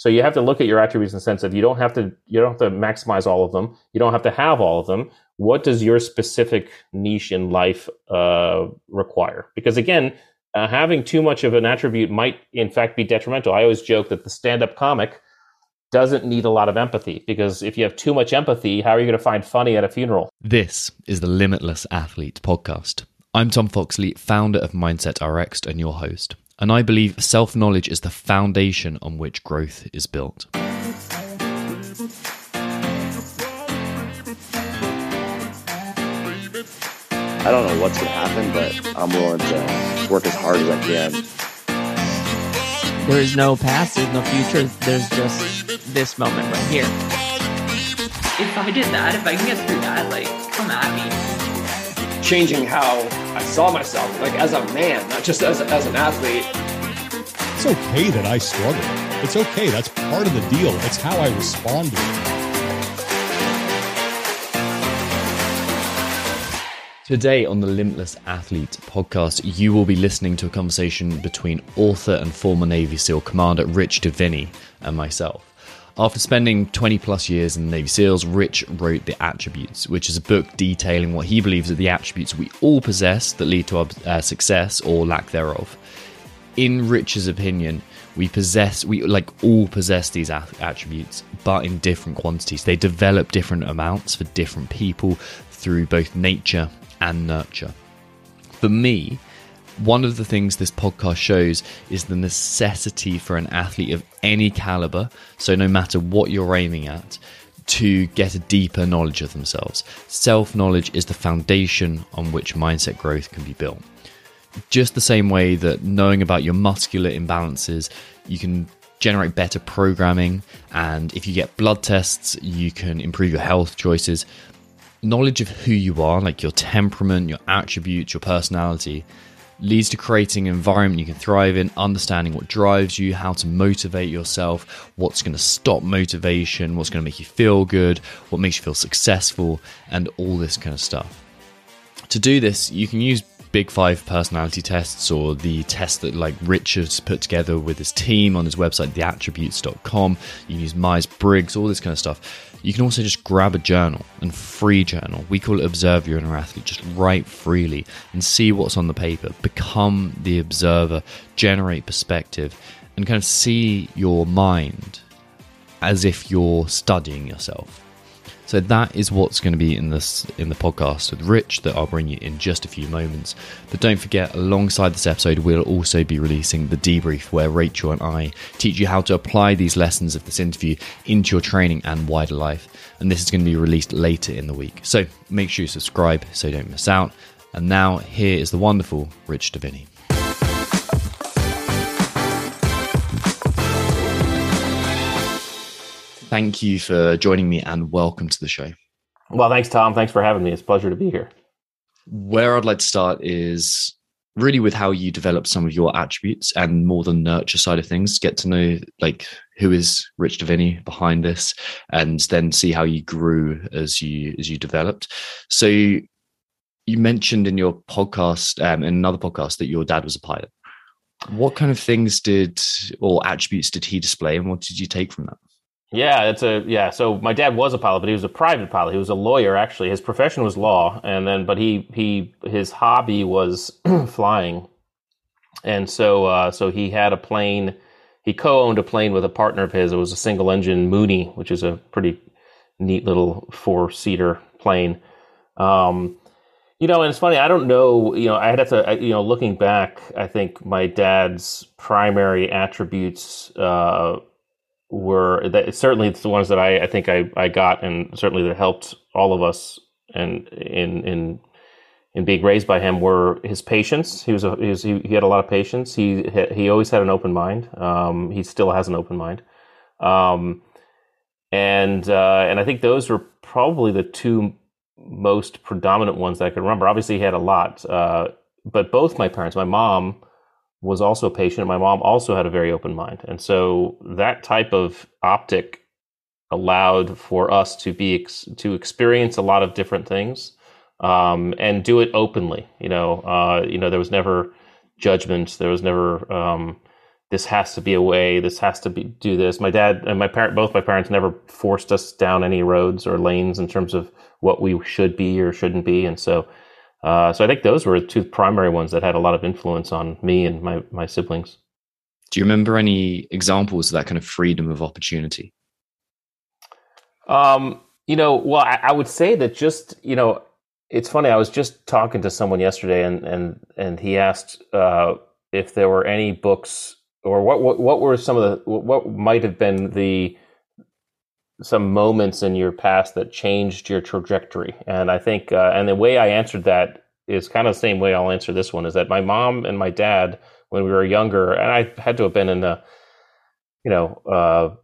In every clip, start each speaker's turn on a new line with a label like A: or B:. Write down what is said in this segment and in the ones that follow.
A: So you have to look at your attributes in the sense of you don't have to you don't have to maximize all of them. You don't have to have all of them. What does your specific niche in life uh, require? Because again, uh, having too much of an attribute might in fact be detrimental. I always joke that the stand-up comic doesn't need a lot of empathy because if you have too much empathy, how are you going to find funny at a funeral?
B: This is the Limitless Athlete podcast. I'm Tom Foxley, founder of Mindset RX and your host. And I believe self knowledge is the foundation on which growth is built. I
C: don't know what's going to happen, but I'm willing to work as hard as I can.
D: There is no past, there's no future, there's just this moment right here.
E: If I did that, if I can get through that, like, come at
F: me. Changing how I saw myself, like as a man, not just as, as an athlete.
G: It's okay that I struggle. It's okay. That's part of the deal. It's how I respond to it.
B: Today on the Limitless Athlete podcast, you will be listening to a conversation between author and former Navy SEAL Commander Rich Diviney and myself. After spending 20 plus years in the Navy SEALs, Rich wrote The Attributes, which is a book detailing what he believes are the attributes we all possess that lead to our uh, success or lack thereof. In Rich's opinion, we possess, we like all possess these attributes, but in different quantities. They develop different amounts for different people through both nature and nurture. For me, one of the things this podcast shows is the necessity for an athlete of any caliber, so no matter what you're aiming at, to get a deeper knowledge of themselves. Self knowledge is the foundation on which mindset growth can be built. Just the same way that knowing about your muscular imbalances, you can generate better programming, and if you get blood tests, you can improve your health choices knowledge of who you are, like your temperament, your attributes, your personality, leads to creating an environment you can thrive in, understanding what drives you, how to motivate yourself, what's going to stop motivation, what's going to make you feel good, what makes you feel successful, and all this kind of stuff. To do this, you can use Big Five personality tests or the test that like Richard's put together with his team on his website, theattributes.com. You can use Myers Briggs, all this kind of stuff you can also just grab a journal and free journal. We call it Observe Your Inner Athlete. Just write freely and see what's on the paper. Become the observer, generate perspective, and kind of see your mind as if you're studying yourself. So that is what's going to be in this in the podcast with Rich that I'll bring you in just a few moments. But don't forget, alongside this episode, we'll also be releasing the debrief where Rachel and I teach you how to apply these lessons of this interview into your training and wider life. And this is going to be released later in the week. So make sure you subscribe so you don't miss out. And now here is the wonderful Rich Diviney. Thank you for joining me and welcome to the show.
A: Well, thanks, Tom. Thanks for having me. It's a pleasure to be here.
B: Where I'd like to start is really with how you develop some of your attributes and more the nurture side of things. Get to know like who is Rich Diviney behind this, and then see how you grew as you as you developed. So you mentioned in your podcast, um, in another podcast, that your dad was a pilot. What kind of things did or attributes did he display, and what did you take from that?
A: Yeah, it's a yeah. So my dad was a pilot, but he was a private pilot. He was a lawyer actually. His profession was law, and then but he he his hobby was flying, and so uh, so he had a plane. He co-owned a plane with a partner of his. It was a single engine Mooney, which is a pretty neat little four seater plane. Um, you know, and it's funny. I don't know. You know, I had to. You know, looking back, I think my dad's primary attributes. Uh, were that certainly it's the ones that I, I think I, I got and certainly that helped all of us and in in in being raised by him were his patience. He was a, he, was, he, he had a lot of patience. He he always had an open mind. Um, he still has an open mind. Um, and uh, and I think those were probably the two most predominant ones that I could remember. Obviously, he had a lot, uh, but both my parents, my mom was also patient. My mom also had a very open mind. And so that type of optic allowed for us to be ex- to experience a lot of different things um, and do it openly. You know, uh, you know, there was never judgment. There was never um, this has to be a way. This has to be do this. My dad and my parent, both my parents, never forced us down any roads or lanes in terms of what we should be or shouldn't be. And so, uh, so I think those were the two primary ones that had a lot of influence on me and my my siblings.
B: Do you remember any examples of that kind of freedom of opportunity?
A: Um, you know, well, I, I would say that just you know, it's funny. I was just talking to someone yesterday, and and and he asked uh, if there were any books or what, what what were some of the what might have been the some moments in your past that changed your trajectory. And i think uh, and the way i answered that is kind of the same way i'll answer this one is that my mom and my dad when we were younger and i had to have been in the you know uh,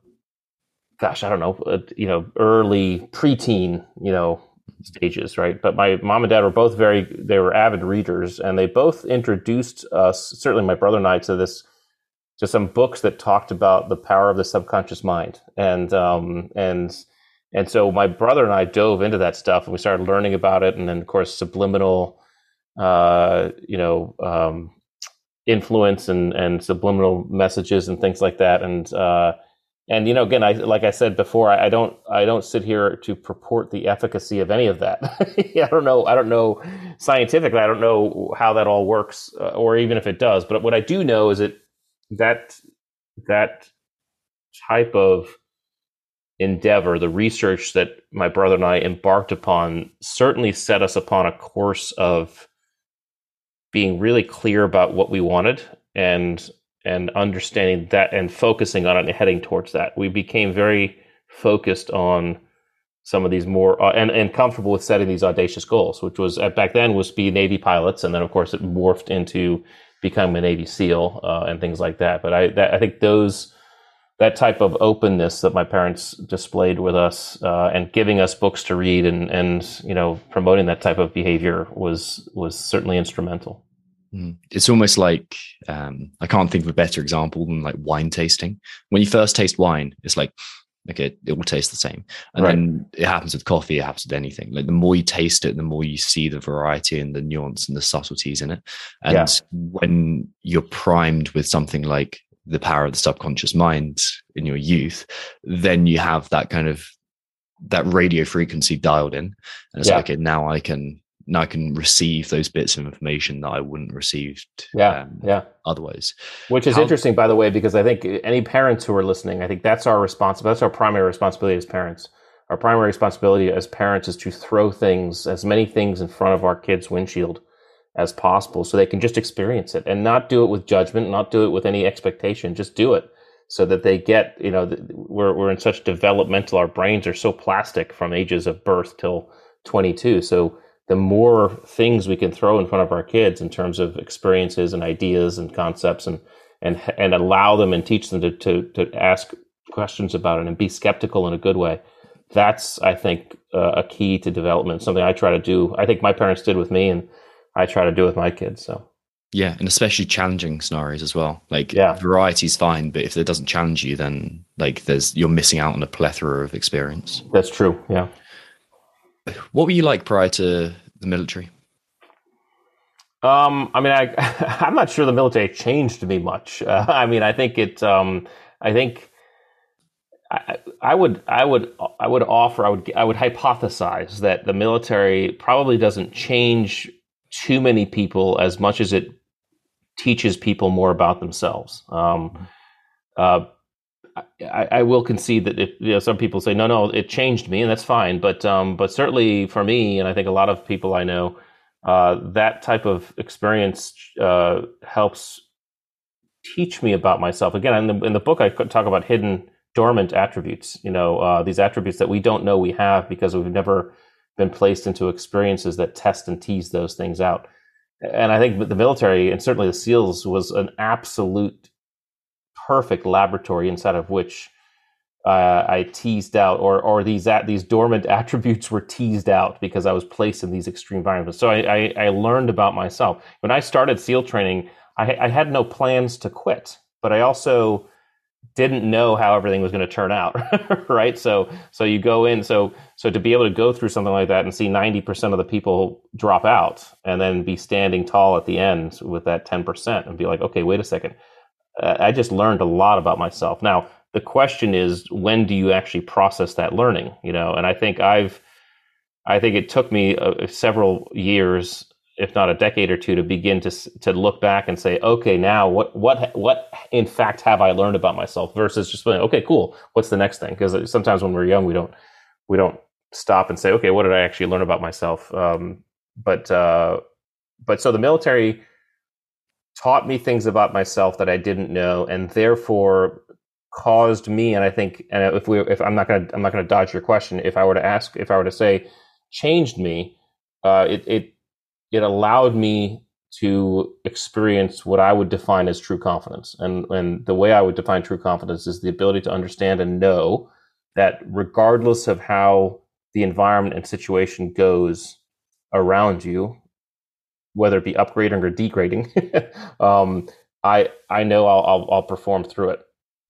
A: gosh i don't know uh, you know early preteen you know stages right? But my mom and dad were both very they were avid readers and they both introduced us certainly my brother and i to this to some books that talked about the power of the subconscious mind, and um, and and so my brother and I dove into that stuff, and we started learning about it, and then of course subliminal, uh, you know, um, influence and and subliminal messages and things like that, and uh, and you know, again, I like I said before, I, I don't I don't sit here to purport the efficacy of any of that. I don't know I don't know scientifically, I don't know how that all works, uh, or even if it does. But what I do know is it that that type of endeavor, the research that my brother and I embarked upon, certainly set us upon a course of being really clear about what we wanted and and understanding that and focusing on it and heading towards that. We became very focused on some of these more uh, and and comfortable with setting these audacious goals, which was uh, back then was be Navy pilots, and then of course it morphed into become a Navy SEAL uh, and things like that. But I, that, I think those that type of openness that my parents displayed with us uh, and giving us books to read and and you know promoting that type of behavior was was certainly instrumental.
B: Mm. It's almost like um, I can't think of a better example than like wine tasting. When you first taste wine, it's like okay, it will taste the same. And right. then it happens with coffee, it happens with anything. Like the more you taste it, the more you see the variety and the nuance and the subtleties in it. And yeah. when you're primed with something like the power of the subconscious mind in your youth, then you have that kind of that radio frequency dialed in. And it's yeah. like, okay, now I can now I can receive those bits of information that I wouldn't received
A: yeah, um, yeah.
B: otherwise.
A: Which is How, interesting, by the way, because I think any parents who are listening, I think that's our responsibility. That's our primary responsibility as parents. Our primary responsibility as parents is to throw things, as many things in front of our kids' windshield as possible so they can just experience it and not do it with judgment, not do it with any expectation, just do it so that they get, you know, we're, we're in such developmental, our brains are so plastic from ages of birth till 22. So the more things we can throw in front of our kids in terms of experiences and ideas and concepts and and and allow them and teach them to to, to ask questions about it and be skeptical in a good way that's i think uh, a key to development something i try to do i think my parents did with me and i try to do with my kids so.
B: Yeah and especially challenging scenarios as well like yeah. variety is fine but if it doesn't challenge you then like there's you're missing out on a plethora of experience.
A: That's true yeah.
B: What were you like prior to the military?
A: Um, I mean, I I'm not sure the military changed me much. Uh, I mean, I think it. Um, I think I, I would I would I would offer I would I would hypothesize that the military probably doesn't change too many people as much as it teaches people more about themselves. Um, uh, I, I, will concede that you know, some people say no, no, it changed me, and that's fine. But um, but certainly for me, and I think a lot of people I know, uh, that type of experience uh, helps teach me about myself. Again, in the in the book, I talk about hidden dormant attributes. You know, uh, these attributes that we don't know we have because we've never been placed into experiences that test and tease those things out. And I think the military and certainly the SEALs was an absolute perfect laboratory inside of which uh, I teased out, or or these at these dormant attributes were teased out because I was placed in these extreme environments. So I, I, I learned about myself when I started SEAL training. I, I, had no plans to quit, but I also didn't know how everything was going to turn out, right? So so you go in, so so to be able to go through something like that and see ninety percent of the people drop out, and then be standing tall at the end with that ten percent, and be like, okay, wait a second I just learned a lot about myself. Now the question is, when do you actually process that learning? You know, and I think I've, I think it took me uh, several years, if not a decade or two, to begin to to look back and say, okay, now what what what in fact have I learned about myself versus just saying, okay, cool, what's the next thing? Because sometimes when we're young, we don't we don't stop and say, okay, what did I actually learn about myself? Um, but uh, but so the military taught me things about myself that I didn't know, and therefore caused me. And I think, and if we, if I'm not gonna, I'm not gonna dodge your question. If I were to ask, if I were to say, changed me, uh, it it it allowed me to experience what I would define as true confidence. And and the way I would define true confidence is the ability to understand and know that regardless of how the environment and situation goes around you, whether it be upgrading or degrading, um, I I know I'll, I'll, I'll perform through it.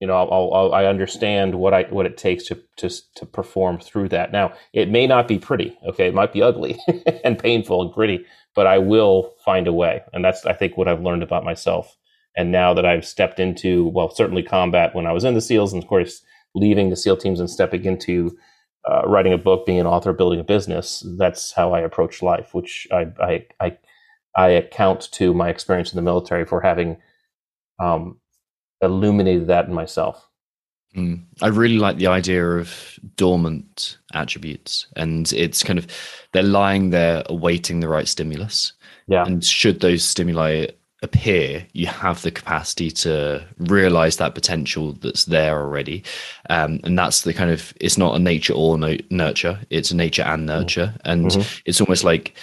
A: You know, I'll, I'll, i understand what I what it takes to to to perform through that. Now, it may not be pretty. Okay, it might be ugly and painful and gritty, but I will find a way. And that's I think what I've learned about myself. And now that I've stepped into well, certainly combat when I was in the SEALs, and of course leaving the SEAL teams and stepping into uh, writing a book, being an author, building a business. That's how I approach life, which I I I, I account to my experience in the military for having um, illuminated that in myself.
B: Mm. I really like the idea of dormant attributes, and it's kind of they're lying there awaiting the right stimulus.
A: Yeah.
B: And should those stimuli appear, you have the capacity to realize that potential that's there already. Um, and that's the kind of, it's not a nature or no, nurture, it's a nature and mm-hmm. nurture. And mm-hmm. it's almost like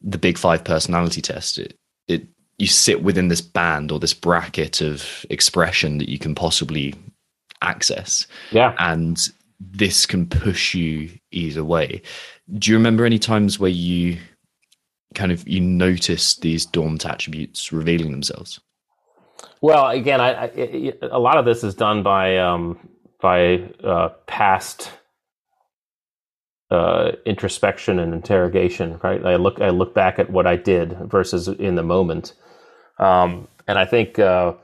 B: the big five personality test. It, it, you sit within this band or this bracket of expression that you can possibly access.
A: Yeah.
B: And this can push you either way. Do you remember any times where you kind of you notice these dormant attributes revealing themselves?
A: Well, again, I, I, a lot of this is done by um, by uh, past uh, introspection and interrogation. Right? I look I look back at what I did versus in the moment, um, and I think uh,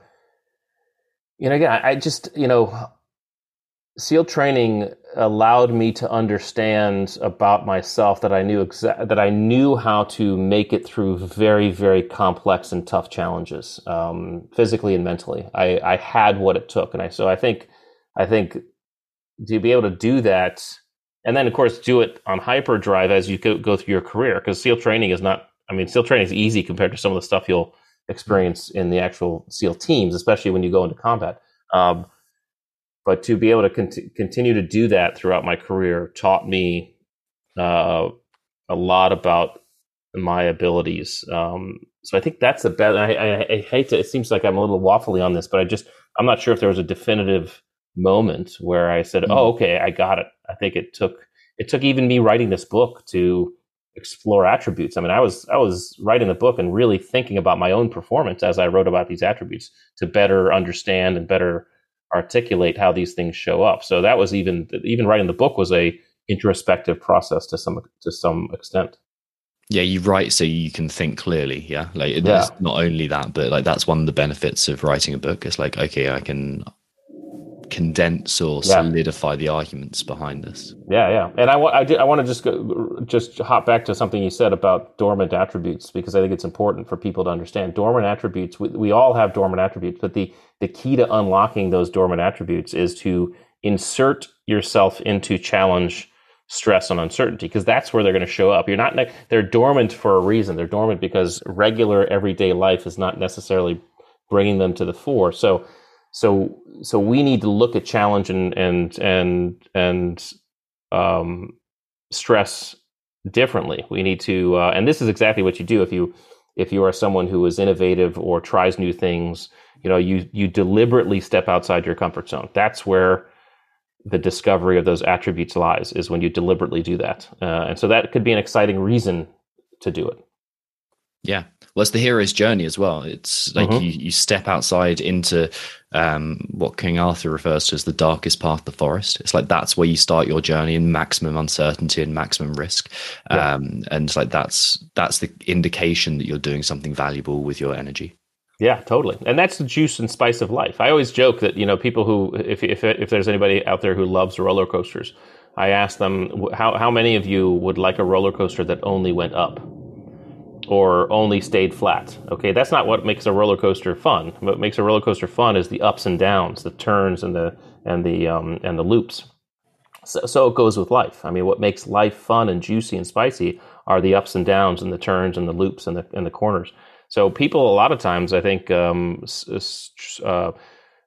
A: you know again I, just you know SEAL training allowed me to understand about myself that I knew exa- that I knew how to make it through very, very complex and tough challenges, um, physically and mentally. I, I had what it took, and I so I think I think to be able to do that, and then of course do it on hyperdrive as you go, through your career, because SEAL training is not. I mean, SEAL training is easy compared to some of the stuff you'll experience in the actual SEAL teams, especially when you go into combat. Um, but to be able to cont- continue to do that throughout my career taught me uh, a lot about my abilities. Um, so I think that's the best. I, I, I, hate to. It seems like I'm a little waffly on this, but I just I'm not sure if there was a definitive moment where I said, mm-hmm. "Oh, okay, I got it." I think it took it took even me writing this book to explore attributes. I mean, I was I was writing the book and really thinking about my own performance as I wrote about these attributes to better understand and better articulate how these things show up. So that was even even writing the book was a introspective process to some to some extent.
B: Yeah, you write so you can think clearly. Yeah, like yeah. not only that, but like that's one of the benefits of writing a book. It's like okay, I can condense or yeah. solidify the arguments behind this.
A: Yeah, yeah, and I, I, I want to just go, just hop back to something you said about dormant attributes because I think it's important for people to understand dormant attributes. We, we all have dormant attributes, but the the key to unlocking those dormant attributes is to insert yourself into challenge stress and uncertainty because that's where they're going to show up you're not they're dormant for a reason they're dormant because regular everyday life is not necessarily bringing them to the fore so so so we need to look at challenge and and and and um, stress differently. We need to, uh, and this is exactly what you do if you if you are someone who is innovative or tries new things. You know, you you deliberately step outside your comfort zone. That's where the discovery of those attributes lies. Is when you deliberately do that, uh, and so that could be an exciting reason to do it.
B: Yeah, well, it's the hero's journey as well. It's like mm-hmm. you, you step outside into um, what King Arthur refers to as the darkest part of the forest. It's like that's where you start your journey in maximum uncertainty and maximum risk. Yeah. Um, and it's like that's that's the indication that you're doing something valuable with your energy.
A: Yeah, totally. And that's the juice and spice of life. I always joke that, you know, people who, if, if, if there's anybody out there who loves roller coasters, I ask them, how, how many of you would like a roller coaster that only went up or only stayed flat? Okay, that's not what makes a roller coaster fun. What makes a roller coaster fun is the ups and downs, the turns and the, and the, um, and the loops. So, so it goes with life. I mean, what makes life fun and juicy and spicy are the ups and downs and the turns and the loops and the, and the corners. So people a lot of times, I think, um, uh,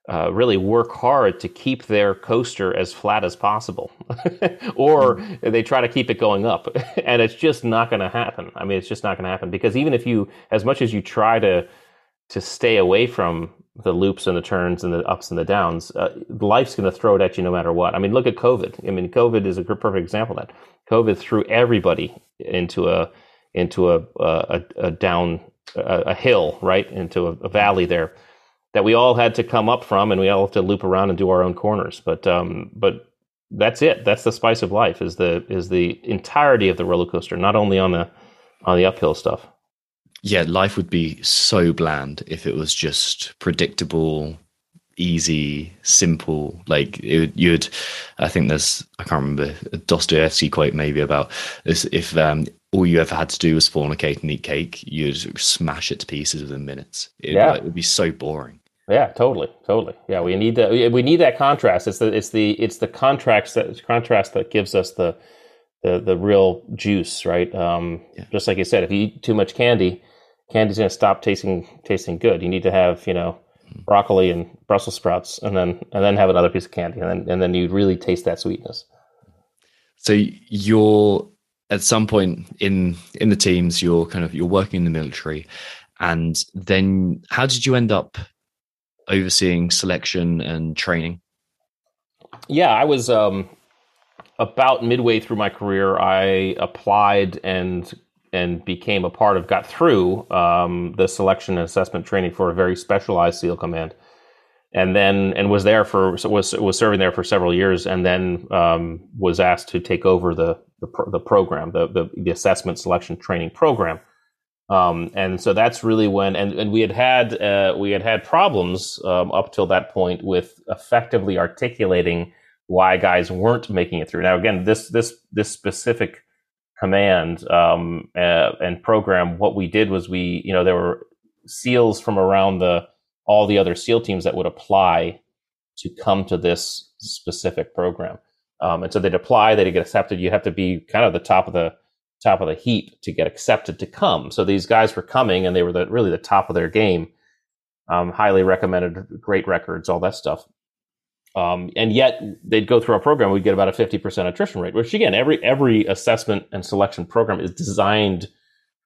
A: uh, really work hard to keep their coaster as flat as possible, or mm-hmm. they try to keep it going up, and it's just not going to happen. I mean, it's just not going to happen because even if you, as much as you try to to stay away from the loops and the turns and the ups and the downs, uh, life's going to throw it at you no matter what. I mean, look at COVID. I mean, COVID is a perfect example of that. COVID threw everybody into a into a a, a down a, a hill, right, into a, a, valley there that we all had to come up from, and we all have to loop around and do our own corners. But um, but that's it. That's the spice of life. Is the is the entirety of the roller coaster, not only on the on the uphill stuff.
B: Yeah, life would be so bland if it was just predictable, easy, simple. Like it, you'd, I think there's, I can't remember a Dostoevsky quote maybe about this. If um, all you ever had to do was fornicate and eat cake, you'd smash it to pieces within minutes. It, yeah. it would be so boring.
A: Yeah, totally, totally. Yeah, we need that. We need that contrast. It's the it's the it's the contrast that contrast that gives us the the the real juice, right? Um, yeah. Just like you said, if you eat too much candy, candy's going to stop tasting tasting good. You need to have you know hmm. broccoli and Brussels sprouts, and then and then have another piece of candy, and then and then you really taste that sweetness.
B: So you're at some point in in the teams you're kind of you're working in the military. And then how did you end up overseeing selection and training?
A: Yeah i was um, about midway through my career i applied and and became a part of got through um, the selection and assessment training for a very specialized seal command. And then and was there for was was serving there for several years and then um, was asked to take over the the, the program, the, the, the assessment selection training program. Um, and so that's really when, and, and we had had uh, we had had problems um, up till that point with effectively articulating why guys weren't making it through. Now, again, this this this specific command um, uh, and program, what we did was we, you know, there were SEALs from around the all the other SEAL teams that would apply to come to this specific program. Um, and so they'd apply, they'd get accepted. You have to be kind of the top of the top of the heap to get accepted to come. So these guys were coming, and they were the, really the top of their game. Um, highly recommended, great records, all that stuff. Um, and yet they'd go through our program, we'd get about a fifty percent attrition rate. Which again, every every assessment and selection program is designed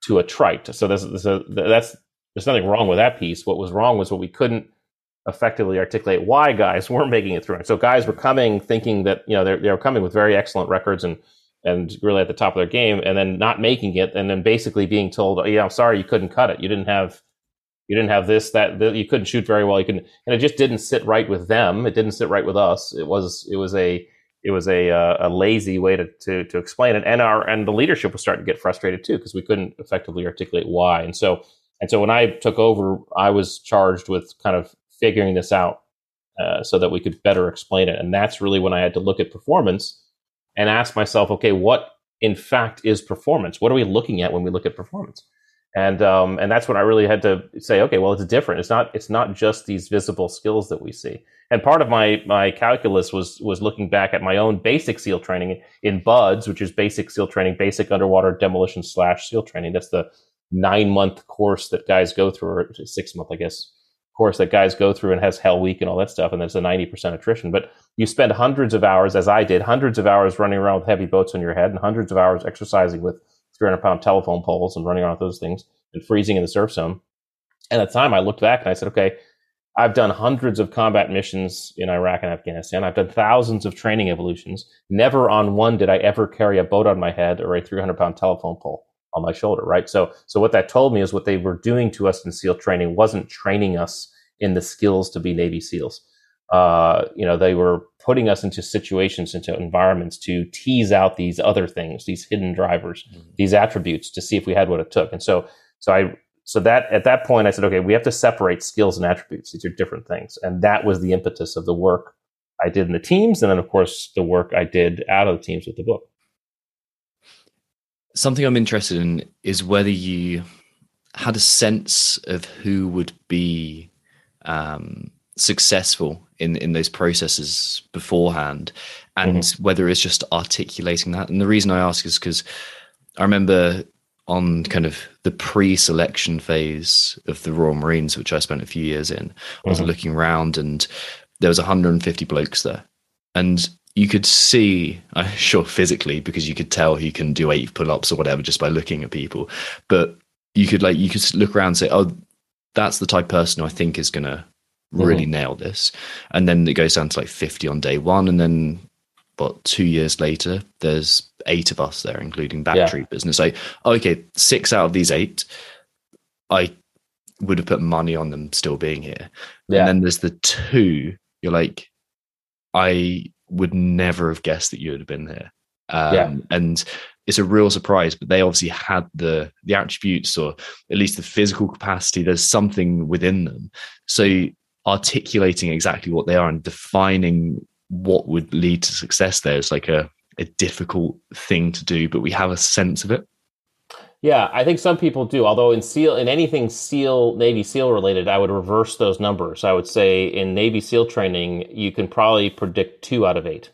A: to attrite. So there's, there's that's there's nothing wrong with that piece. What was wrong was what we couldn't effectively articulate why guys weren't making it through. And so guys were coming thinking that, you know, they were coming with very excellent records and, and really at the top of their game and then not making it and then basically being told, oh, yeah, I'm sorry, you couldn't cut it. You didn't have, you didn't have this, that, that you couldn't shoot very well. You couldn't, and it just didn't sit right with them. It didn't sit right with us. It was, it was a, it was a, uh, a lazy way to, to, to explain it. And our, and the leadership was starting to get frustrated too, because we couldn't effectively articulate why. And so, and so when I took over, I was charged with kind of figuring this out uh, so that we could better explain it. And that's really when I had to look at performance and ask myself, okay, what in fact is performance? What are we looking at when we look at performance? And um, and that's when I really had to say, okay, well, it's different. It's not it's not just these visible skills that we see. And part of my my calculus was was looking back at my own basic SEAL training in BUD/S, which is basic SEAL training, basic underwater demolition slash SEAL training. That's the nine month course that guys go through, or six month, I guess, course that guys go through and has hell week and all that stuff and there's a 90% attrition. But you spend hundreds of hours as i did hundreds of hours running around with heavy boats on your head and hundreds of hours exercising with 300 pound telephone poles and running around with those things and freezing in the surf zone. And at the time i looked back and i said okay i've done hundreds of combat missions in iraq and afghanistan. I've done thousands of training evolutions. Never on one did i ever carry a boat on my head or a 300 pound telephone pole on my shoulder, right? So, so what that told me is what they were doing to us in SEAL training wasn't training us in the skills to be Navy SEALs. Uh, you know, they were putting us into situations, into environments to tease out these other things, these hidden drivers, mm-hmm. these attributes to see if we had what it took. And so, so I So that at that point, I said, okay, we have to separate skills and attributes. These are different things, and that was the impetus of the work I did in the teams, and then of course the work I did out of the teams with the book.
B: Something I'm interested in is whether you had a sense of who would be um, successful in in those processes beforehand, and mm-hmm. whether it's just articulating that. And the reason I ask is because I remember on kind of the pre-selection phase of the Royal Marines, which I spent a few years in, I was mm-hmm. looking around and there was 150 blokes there, and you could see, uh, sure, physically because you could tell he can do eight pull-ups or whatever just by looking at people, but you could like you could look around and say, oh, that's the type of person I think is going to really mm-hmm. nail this, and then it goes down to like 50 on day one, and then but two years later, there's eight of us there, including back yeah. troopers. And it's like, okay, six out of these eight, I would have put money on them still being here. Yeah. And then there's the two, you're like, I would never have guessed that you would have been there. Um, yeah. And it's a real surprise, but they obviously had the the attributes or at least the physical capacity. There's something within them. So articulating exactly what they are and defining what would lead to success there is like a, a difficult thing to do, but we have a sense of it.
A: Yeah, I think some people do. Although in SEAL, in anything SEAL, Navy SEAL related, I would reverse those numbers. I would say in Navy SEAL training, you can probably predict two out of eight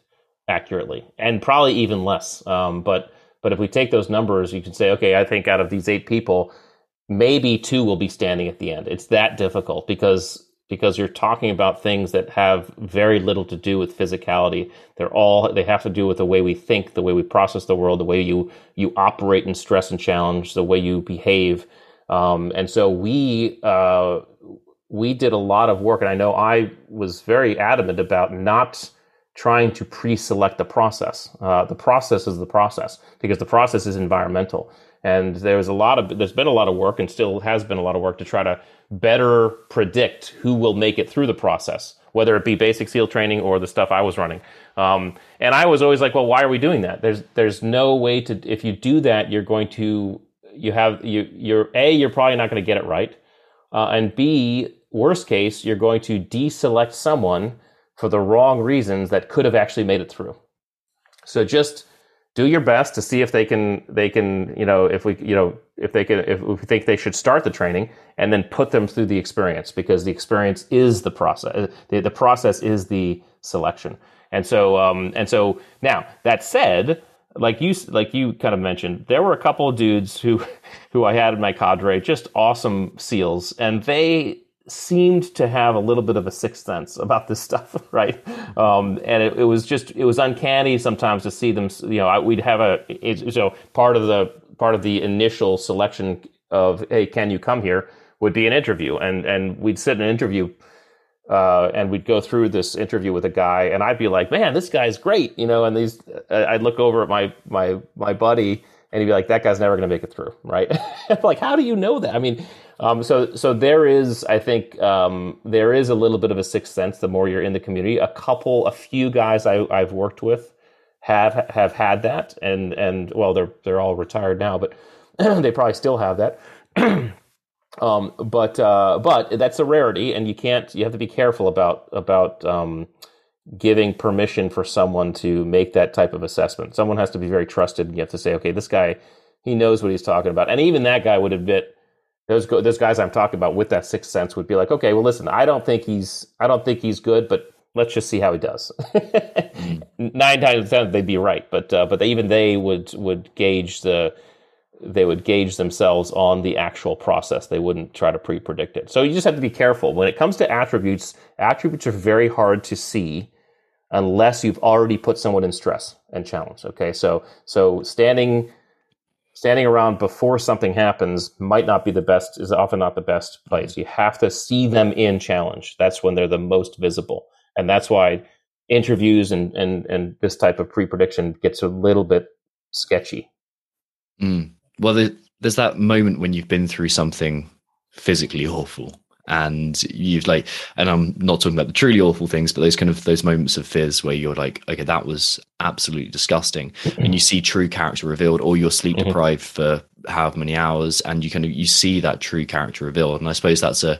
A: accurately, and probably even less. Um, but but if we take those numbers, you can say, okay, I think out of these eight people, maybe two will be standing at the end. It's that difficult because because you're talking about things that have very little to do with physicality. They're all they have to do with the way we think, the way we process the world, the way you you operate in stress and challenge, the way you behave. Um, and so we uh, we did a lot of work, and I know I was very adamant about not trying to pre-select the process. Uh, the process is the process because the process is environmental. And there's a lot of there's been a lot of work and still has been a lot of work to try to better predict who will make it through the process, whether it be basic SEAL training or the stuff I was running. Um, and I was always like, well, why are we doing that? There's there's no way to if you do that, you're going to you have you you're a you're probably not going to get it right, uh, and b worst case you're going to deselect someone for the wrong reasons that could have actually made it through. So just do your best to see if they can they can you know if we you know if they can if we think they should start the training and then put them through the experience because the experience is the process the, the process is the selection. And so um and so now that said like you like you kind of mentioned there were a couple of dudes who who I had in my cadre just awesome seals and they seemed to have a little bit of a sixth sense about this stuff, right? Um, and it, it, was just it was uncanny sometimes to see them. You know, we'd have a it, so part of the part of the initial selection of hey, can you come here would be an interview, and and we'd sit in an interview. Uh, and we'd go through this interview with a guy, and I'd be like, "Man, this guy's great," you know. And these, I'd look over at my my my buddy, and he'd be like, "That guy's never going to make it through," right? like, how do you know that? I mean, um, so, so there is, I think, um, there is a little bit of a sixth sense. The more you're in the community, a couple, a few guys I, I've worked with have have had that, and and well, they're they're all retired now, but they probably still have that. um, but uh, but that's a rarity, and you can't. You have to be careful about about um, giving permission for someone to make that type of assessment. Someone has to be very trusted, and you have to say, okay, this guy, he knows what he's talking about, and even that guy would admit those those guys I'm talking about with that sixth sense would be like, okay, well, listen, I don't think he's I don't think he's good, but let's just see how he does. mm. Nine times out of ten, they'd be right, but uh, but they, even they would would gauge the they would gauge themselves on the actual process. They wouldn't try to pre-predict it. So you just have to be careful when it comes to attributes. Attributes are very hard to see unless you've already put someone in stress and challenge. Okay, so so standing standing around before something happens might not be the best is often not the best place. You have to see them in challenge. That's when they're the most visible. And that's why interviews and and and this type of pre-prediction gets a little bit sketchy.
B: Mm. well there's that moment when you've been through something physically awful and you've like and i'm not talking about the truly awful things but those kind of those moments of fizz where you're like okay that was absolutely disgusting and you see true character revealed or you're sleep mm-hmm. deprived mm-hmm. for however many hours, and you kind of you see that true character revealed. And I suppose that's a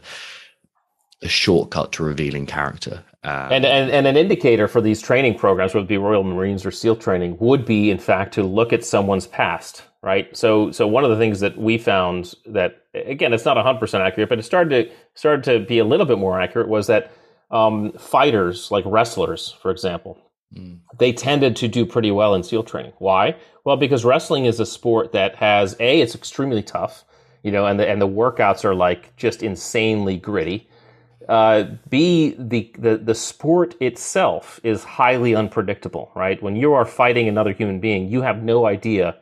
B: a shortcut to revealing character. Um,
A: And, and and an indicator for these training programs, whether it be Royal Marines or SEAL training, would be in fact to look at someone's past, right? So so one of the things that we found that again it's not hundred percent accurate, but it started to started to be a little bit more accurate was that um, fighters like wrestlers, for example,
B: Mm.
A: they tended to do pretty well in SEAL training. Why? Well, because wrestling is a sport that has a it's extremely tough, you know, and the and the workouts are like just insanely gritty. Uh, B, the, the the sport itself is highly unpredictable, right? When you are fighting another human being, you have no idea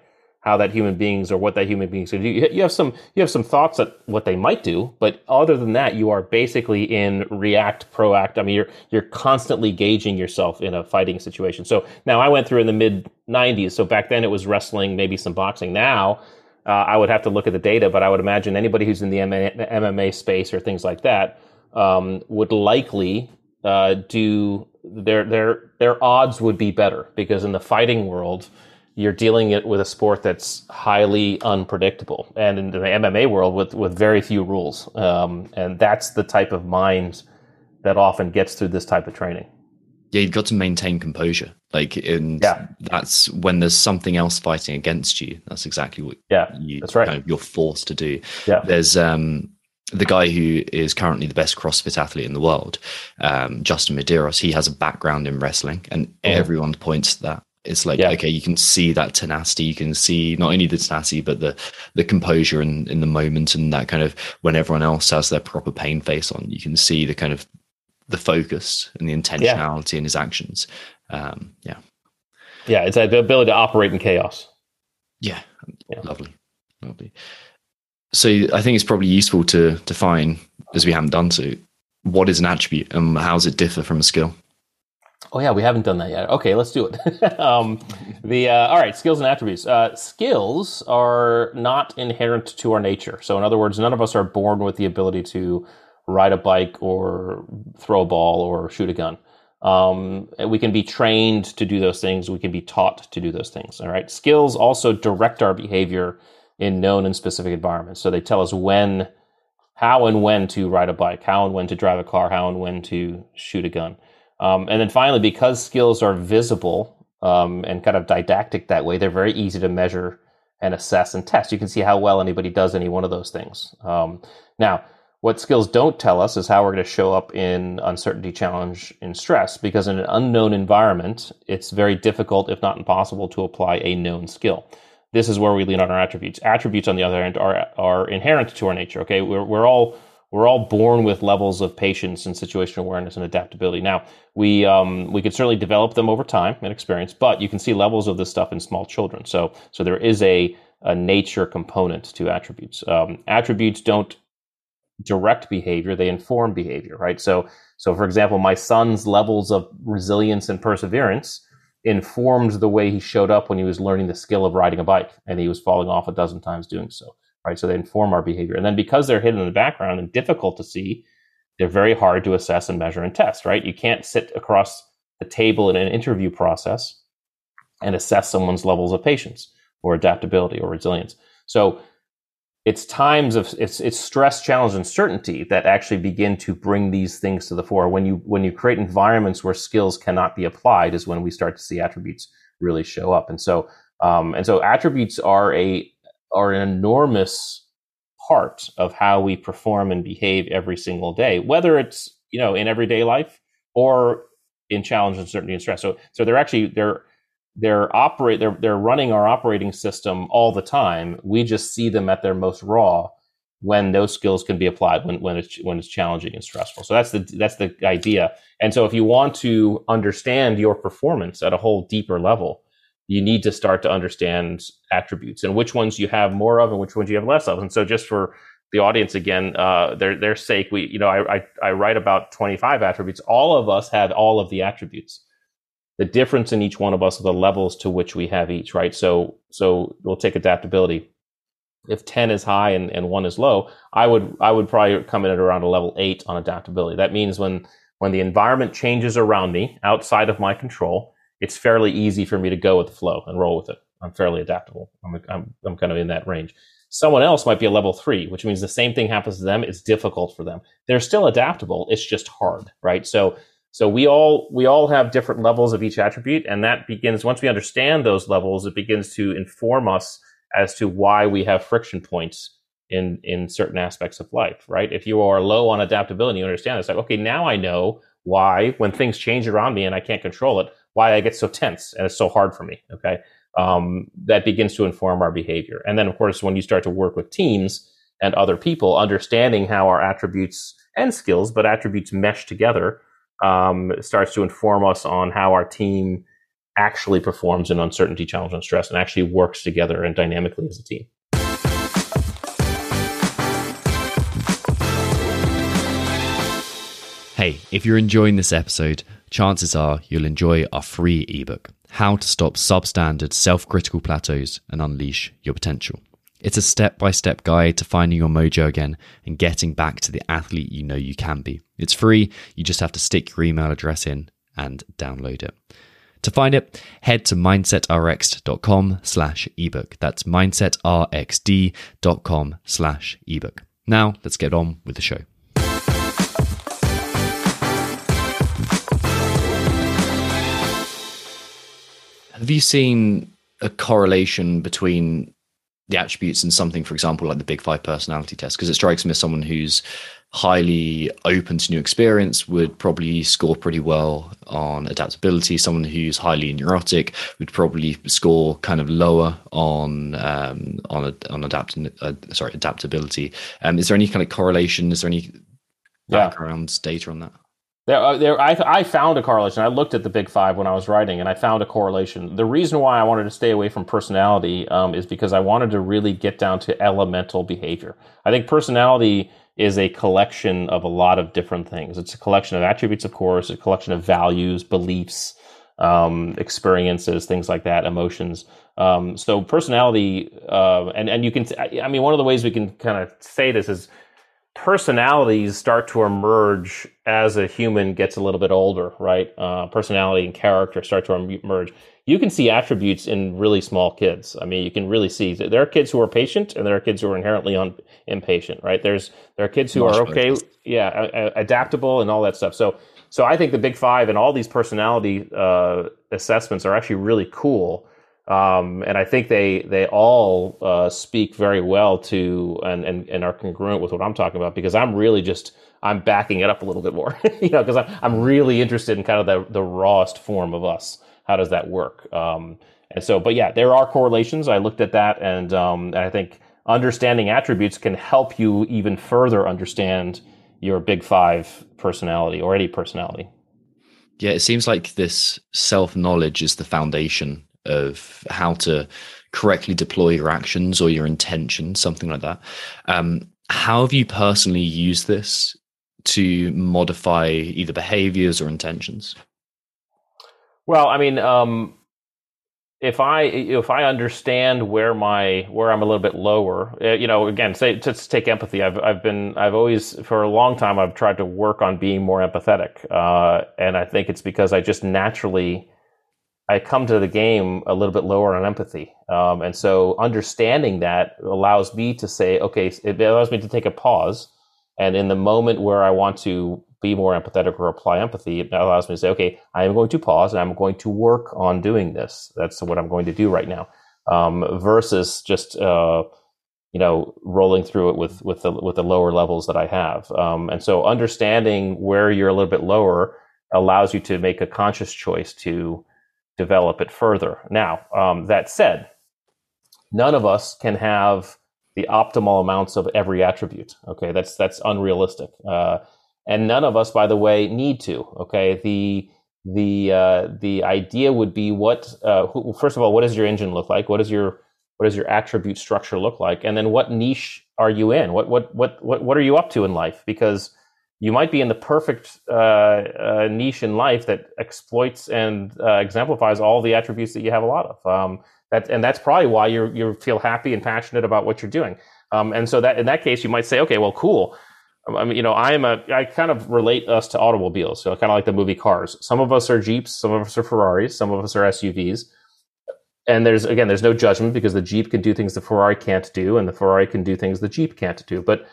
A: how that human beings or what that human beings to do. You- have some you have some thoughts at what they might do, but other than that, you are basically in react proact. I mean, you're you're constantly gauging yourself in a fighting situation. So now I went through in the mid '90s. So back then it was wrestling, maybe some boxing. Now uh, I would have to look at the data, but I would imagine anybody who's in the MMA space or things like that um, would likely uh, do their their their odds would be better because in the fighting world you're dealing it with a sport that's highly unpredictable, and in the MMA world with with very few rules, um, and that's the type of mind that often gets through this type of training.
B: yeah, you've got to maintain composure. Like, and
A: Yeah.
B: that's when there's something else fighting against you. That's exactly what
A: Yeah,
B: you,
A: that's right.
B: kind of, you're forced to do.
A: Yeah.
B: There's um, the guy who is currently the best CrossFit athlete in the world, um, Justin Medeiros. He has a background in wrestling, and everyone points to that. It's like.
A: Yeah.
B: okay, you can see that tenacity. You can see not only the tenacity, but the the composure in, in the moment, and that kind of when everyone else has their proper pain face on, you can see the kind of the focus and the intentionality in his actions. Um, yeah,
A: Yeah, it's the ability to operate in chaos.
B: yeah,
A: Yeah.
B: lovely, lovely. So I think it's probably useful to define, as we haven't done so, what is an attribute and how does it differ from a skill?
A: Oh yeah, we haven't done that yet. Okay, let's do it. um, the uh, all right, skills and attributes. Uh, skills are not inherent to our nature. So in other words, none of us are born with the ability to ride a bike or throw a ball or shoot a gun. Um, we can be trained to do those things. We can be taught to do those things. All right. Skills also direct our behavior in known and specific environments. So they tell us when, how and when to ride a bike, how and when to drive a car, how and when to shoot a gun. Um, and then finally, because skills are visible um, and kind of didactic that way, they're very easy to measure and assess and test. You can see how well anybody does any one of those things. Um, now, what skills don't tell us is how we're going to show up in uncertainty, challenge, and stress, because in an unknown environment, it's very difficult, if not impossible, to apply a known skill. This is where we lean on our attributes. Attributes, on the other hand, are are inherent to our nature. Okay, we're we're all we're all born with levels of patience and situational awareness and adaptability. Now, we um, we can certainly develop them over time and experience, but you can see levels of this stuff in small children. So so there is a a nature component to attributes. Um, attributes don't direct behavior; they inform behavior, right? So so for example, my son's levels of resilience and perseverance informed the way he showed up when he was learning the skill of riding a bike, and he was falling off a dozen times doing so right? So they inform our behavior. And then because they're hidden in the background and difficult to see, they're very hard to assess and measure and test, right? You can't sit across the table in an interview process and assess someone's levels of patience or adaptability or resilience. So it's times of it's it's stress, challenge, and certainty that actually begin to bring these things to the fore. When you when you create environments where skills cannot be applied, is when we start to see attributes really show up. And so um, and so attributes are a are an enormous part of how we perform and behave every single day, whether it's you know in everyday life or in challenge, uncertainty, and stress. So so they're actually they're they're operate they're they're running our operating system all the time. We just see them at their most raw when those skills can be applied when when it's when it's challenging and stressful. So that's the that's the idea. And so if you want to understand your performance at a whole deeper level, you need to start to understand attributes and which ones you have more of and which ones you have less of. And so just for the audience again, uh, their their sake, we you know I, I I write about twenty five attributes. All of us have all of the attributes. The difference in each one of us are the levels to which we have each, right? So so we'll take adaptability. If ten is high and, and one is low, I would I would probably come in at around a level eight on adaptability. That means when when the environment changes around me outside of my control, it's fairly easy for me to go with the flow and roll with it. I'm fairly adaptable. I'm, I'm, I'm kind of in that range. Someone else might be a level three, which means the same thing happens to them. It's difficult for them. They're still adaptable. It's just hard, right? So, so we all we all have different levels of each attribute, and that begins once we understand those levels. It begins to inform us as to why we have friction points in in certain aspects of life, right? If you are low on adaptability, you understand it's like, okay, now I know why when things change around me and I can't control it, why I get so tense and it's so hard for me. Okay, um, that begins to inform our behavior. And then, of course, when you start to work with teams and other people, understanding how our attributes and skills, but attributes mesh together, um, starts to inform us on how our team actually performs in uncertainty, challenge, and stress, and actually works together and dynamically as a team.
B: Hey, if you're enjoying this episode, chances are you'll enjoy our free ebook, How to Stop Substandard Self Critical Plateaus and Unleash Your Potential. It's a step by step guide to finding your mojo again and getting back to the athlete you know you can be. It's free, you just have to stick your email address in and download it. To find it, head to mindsetrx.com slash ebook. That's mindsetrx.com slash ebook. Now, let's get on with the show. Have you seen a correlation between the attributes and something, for example, like the Big Five personality test? Because it strikes me as someone who's highly open to new experience would probably score pretty well on adaptability. Someone who's highly neurotic would probably score kind of lower on um, on on adapt uh, sorry adaptability. Um, is there any kind of correlation? Is there any background yeah. data on that?
A: There, uh, there. I, I found a correlation. I looked at the Big Five when I was writing, and I found a correlation. The reason why I wanted to stay away from personality um, is because I wanted to really get down to elemental behavior. I think personality is a collection of a lot of different things. It's a collection of attributes, of course, a collection of values, beliefs, um, experiences, things like that, emotions. Um, so personality, uh, and and you can. I mean, one of the ways we can kind of say this is personalities start to emerge as a human gets a little bit older, right? Uh, personality and character start to emerge. You can see attributes in really small kids. I mean, you can really see there are kids who are patient and there are kids who are inherently un- impatient, right? There's there are kids who are okay, yeah, adaptable and all that stuff. So so I think the Big Five and all these personality uh, assessments are actually really cool um, and I think they they all uh, speak very well to and, and and are congruent with what I'm talking about because I'm really just I'm backing it up a little bit more, you know, because I'm I'm really interested in kind of the the rawest form of us. How does that work? Um, and so, but yeah, there are correlations. I looked at that, and um, and I think understanding attributes can help you even further understand your big five personality or any personality.
B: Yeah, it seems like this self knowledge is the foundation of how to correctly deploy your actions or your intention, something like that. Um, how have you personally used this to modify either behaviors or intentions?
A: Well, I mean, um, if I if I understand where my where I'm a little bit lower, uh, you know, again, say to take empathy. I've I've been I've always for a long time I've tried to work on being more empathetic, uh, and I think it's because I just naturally I come to the game a little bit lower on empathy. Um, and so understanding that allows me to say, okay, it allows me to take a pause. And in the moment where I want to be more empathetic or apply empathy, it allows me to say, okay, I am going to pause and I'm going to work on doing this. That's what I'm going to do right now. Um, versus just, uh, you know, rolling through it with, with the, with the lower levels that I have. Um, and so understanding where you're a little bit lower allows you to make a conscious choice to, develop it further. Now, um, that said, none of us can have the optimal amounts of every attribute. Okay, that's that's unrealistic, uh, and none of us, by the way, need to. Okay, the the uh, the idea would be what uh, who, first of all, what does your engine look like? What does your what does your attribute structure look like? And then what niche are you in? What what what what what are you up to in life? Because you might be in the perfect uh, uh, niche in life that exploits and uh, exemplifies all the attributes that you have a lot of. Um, that, and that's probably why you you feel happy and passionate about what you're doing. Um, and so that in that case, you might say, okay, well, cool. I mean, you know, I am a. I kind of relate us to automobiles, so kind of like the movie Cars. Some of us are Jeeps, some of us are Ferraris, some of us are SUVs. and there's again, there's no judgment because the Jeep can do things the Ferrari can't do, and the Ferrari can do things the Jeep can't do. But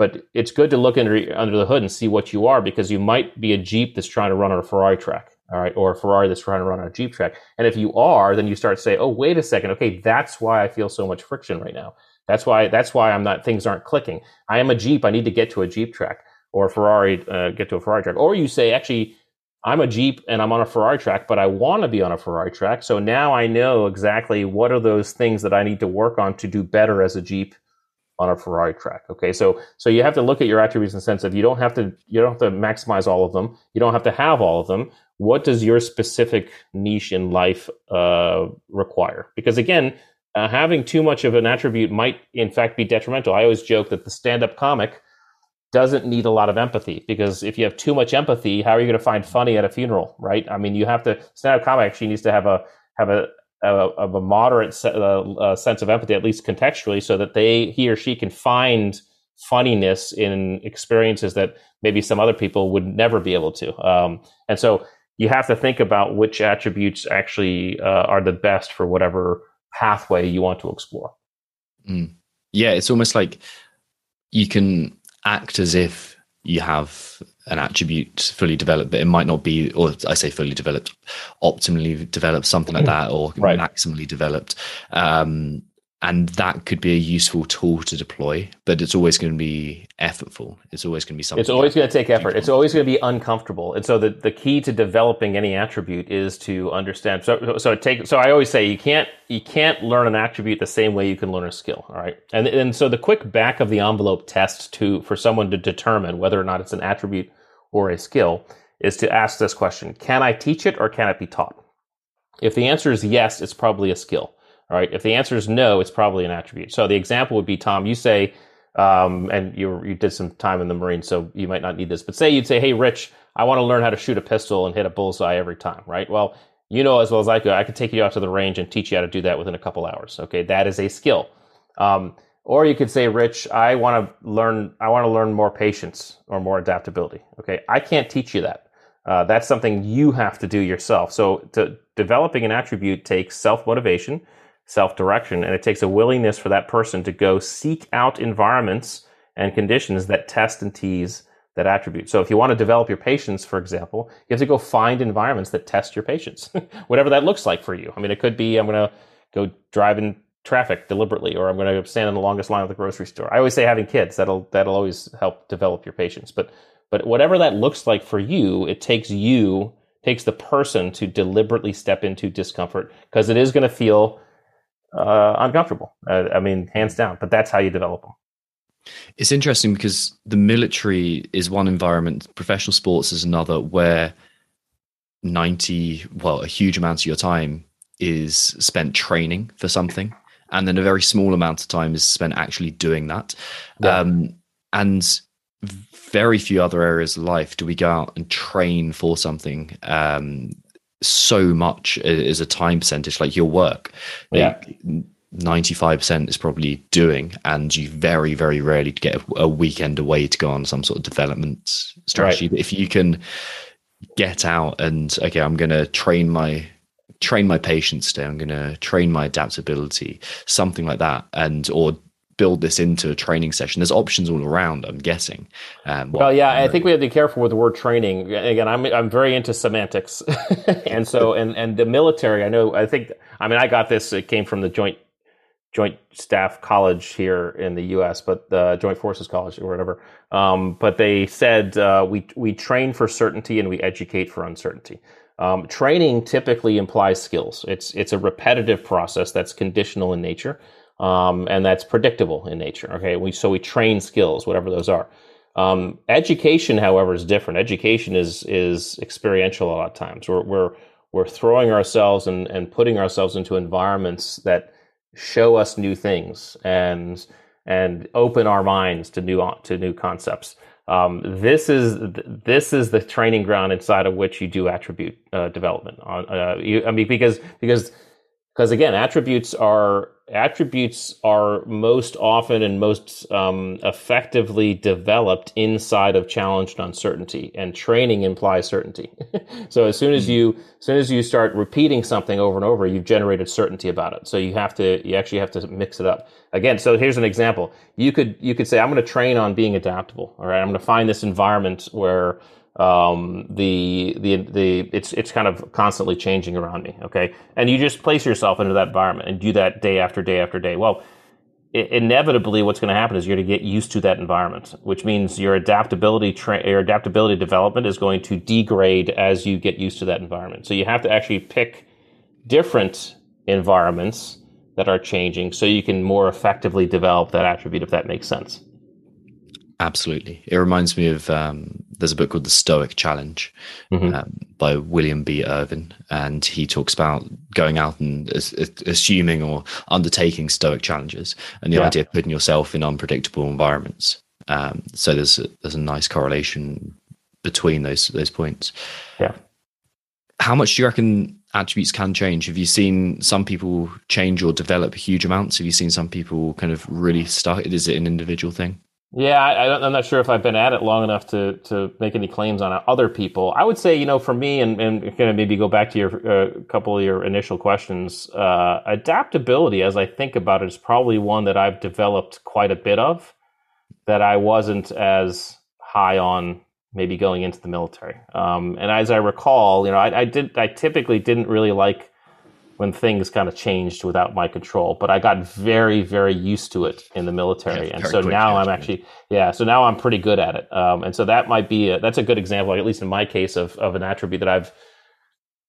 A: but it's good to look under under the hood and see what you are because you might be a Jeep that's trying to run on a Ferrari track, all right, or a Ferrari that's trying to run on a Jeep track. And if you are, then you start to say, oh, wait a second, okay, that's why I feel so much friction right now. That's why that's why I'm not things aren't clicking. I am a Jeep. I need to get to a Jeep track or a Ferrari uh, get to a Ferrari track. Or you say actually I'm a Jeep and I'm on a Ferrari track, but I want to be on a Ferrari track. So now I know exactly what are those things that I need to work on to do better as a Jeep on a Ferrari track. Okay, so so you have to look at your attributes in the sense of you don't have to you don't have to maximize all of them. You don't have to have all of them. What does your specific niche in life uh, require? Because again, uh, having too much of an attribute might in fact be detrimental. I always joke that the stand-up comic doesn't need a lot of empathy because if you have too much empathy, how are you going to find funny at a funeral, right? I mean, you have to stand-up comic actually needs to have a have a, a of a moderate se- uh, uh, sense of empathy, at least contextually, so that they he or she can find funniness in experiences that maybe some other people would never be able to. Um, and so you have to think about which attributes actually uh, are the best for whatever pathway you want to explore.
B: Mm. Yeah, it's almost like you can act as if you have an attribute fully developed, but it might not be, or I say fully developed, optimally developed, something like that, or right. maximally developed. Um, and that could be a useful tool to deploy but it's always going to be effortful. It's always going to be something
A: it's always going to take effort. It's always going to be uncomfortable. And so the, the key to developing any attribute is to understand. So so take so i always say you can't you can't learn an attribute the same way you can learn a skill all right? And and so the quick back of the envelope test to for someone to determine whether or not it's an attribute or a skill is to ask this question can i teach it or can it be taught? If the answer is yes it's probably a skill all right. If the answer is no, it's probably an attribute. So the example would be Tom, you say, um, and you you did some time in the Marine, so you might not need this, but say you'd say, Hey, Rich, I want to learn how to shoot a pistol and hit a bullseye every time, right? Well, you know as well as I could, I could take you out to the range and teach you how to do that within a couple hours. Okay, that is a skill. Um, or you could say, Rich, I want to learn, I want to learn more patience or more adaptability. Okay, I can't teach you that. Uh, that's something you have to do yourself. So, to, developing an attribute takes self motivation self direction. And it takes a willingness for that person to go seek out environments and conditions that test and tease that attribute. So if you want to develop your patience, for example, you have to go find environments that test your patience, whatever that looks like for you. I mean, it could be I'm going to go drive in traffic deliberately, or I'm going to stand in the longest line at the grocery store. I always say having kids that'll that'll always help develop your patience. But but whatever that looks like for you, it takes you takes the person to deliberately step into discomfort because it is going to feel uh, uncomfortable. Uh, I mean, hands down. But that's how you develop them.
B: It's interesting because the military is one environment, professional sports is another, where 90, well, a huge amount of your time is spent training for something. And then a very small amount of time is spent actually doing that. Yeah. Um, and very few other areas of life do we go out and train for something um, so much as a time percentage, like your work.
A: Yeah.
B: 95% is probably doing, and you very, very rarely get a weekend away to go on some sort of development strategy. Right. But if you can get out and, okay, I'm going to train my train my patience today i'm going to train my adaptability something like that and or build this into a training session? There's options all around, I'm guessing.
A: Um, well, yeah, I think we have to be careful with the word training. Again, I'm I'm very into semantics, and so and and the military. I know. I think. I mean, I got this. It came from the joint joint staff college here in the U.S., but the Joint Forces College or whatever. Um, but they said uh, we we train for certainty and we educate for uncertainty. Um, training typically implies skills. It's it's a repetitive process that's conditional in nature um, and that's predictable in nature. Okay, we so we train skills, whatever those are. Um, education, however, is different. Education is is experiential a lot of times. We're we're we're throwing ourselves and, and putting ourselves into environments that show us new things and and open our minds to new to new concepts. Um, this is this is the training ground inside of which you do attribute uh, development. Uh, you, I mean, because because because again, attributes are attributes are most often and most um, effectively developed inside of challenge and uncertainty, and training implies certainty. so as soon as you as soon as you start repeating something over and over, you've generated certainty about it. So you have to you actually have to mix it up again. So here's an example. You could you could say I'm going to train on being adaptable. All right, I'm going to find this environment where um, the the the it's it's kind of constantly changing around me. Okay, and you just place yourself into that environment and do that day after day after day. Well, i inevitably, what's going to happen is you're going to get used to that environment, which means your adaptability tra- your adaptability development is going to degrade as you get used to that environment. So you have to actually pick different environments that are changing so you can more effectively develop that attribute if that makes sense.
B: Absolutely. It reminds me of um, there's a book called The Stoic Challenge mm-hmm. um, by William B. Irvine, and he talks about going out and assuming or undertaking Stoic challenges, and the yeah. idea of putting yourself in unpredictable environments. Um, so there's a, there's a nice correlation between those those points.
A: Yeah.
B: How much do you reckon attributes can change? Have you seen some people change or develop huge amounts? Have you seen some people kind of really stuck? Is it an individual thing?
A: Yeah, I, am not sure if I've been at it long enough to to make any claims on other people. I would say, you know, for me, and, and kind of maybe go back to your uh, couple of your initial questions, uh, adaptability, as I think about it, is probably one that I've developed quite a bit of that I wasn't as high on maybe going into the military. Um, and as I recall, you know, I, I did I typically didn't really like when things kind of changed without my control. But I got very, very used to it in the military, yeah, and so now I'm actually, yeah, so now I'm pretty good at it. Um, and so that might be a, that's a good example, at least in my case, of of an attribute that I've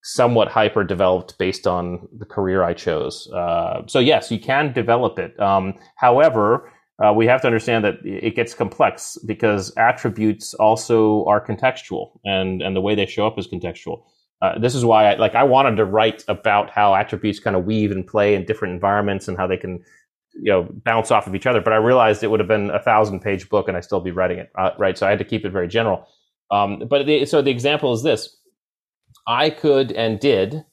A: somewhat hyper developed based on the career I chose. Uh, so yes, you can develop it. Um, however. Uh, we have to understand that it gets complex because attributes also are contextual and, and the way they show up is contextual. Uh, this is why I like I wanted to write about how attributes kind of weave and play in different environments and how they can you know bounce off of each other. But I realized it would have been a thousand page book and I still be writing it uh, right. So I had to keep it very general. Um, but the, so the example is this: I could and did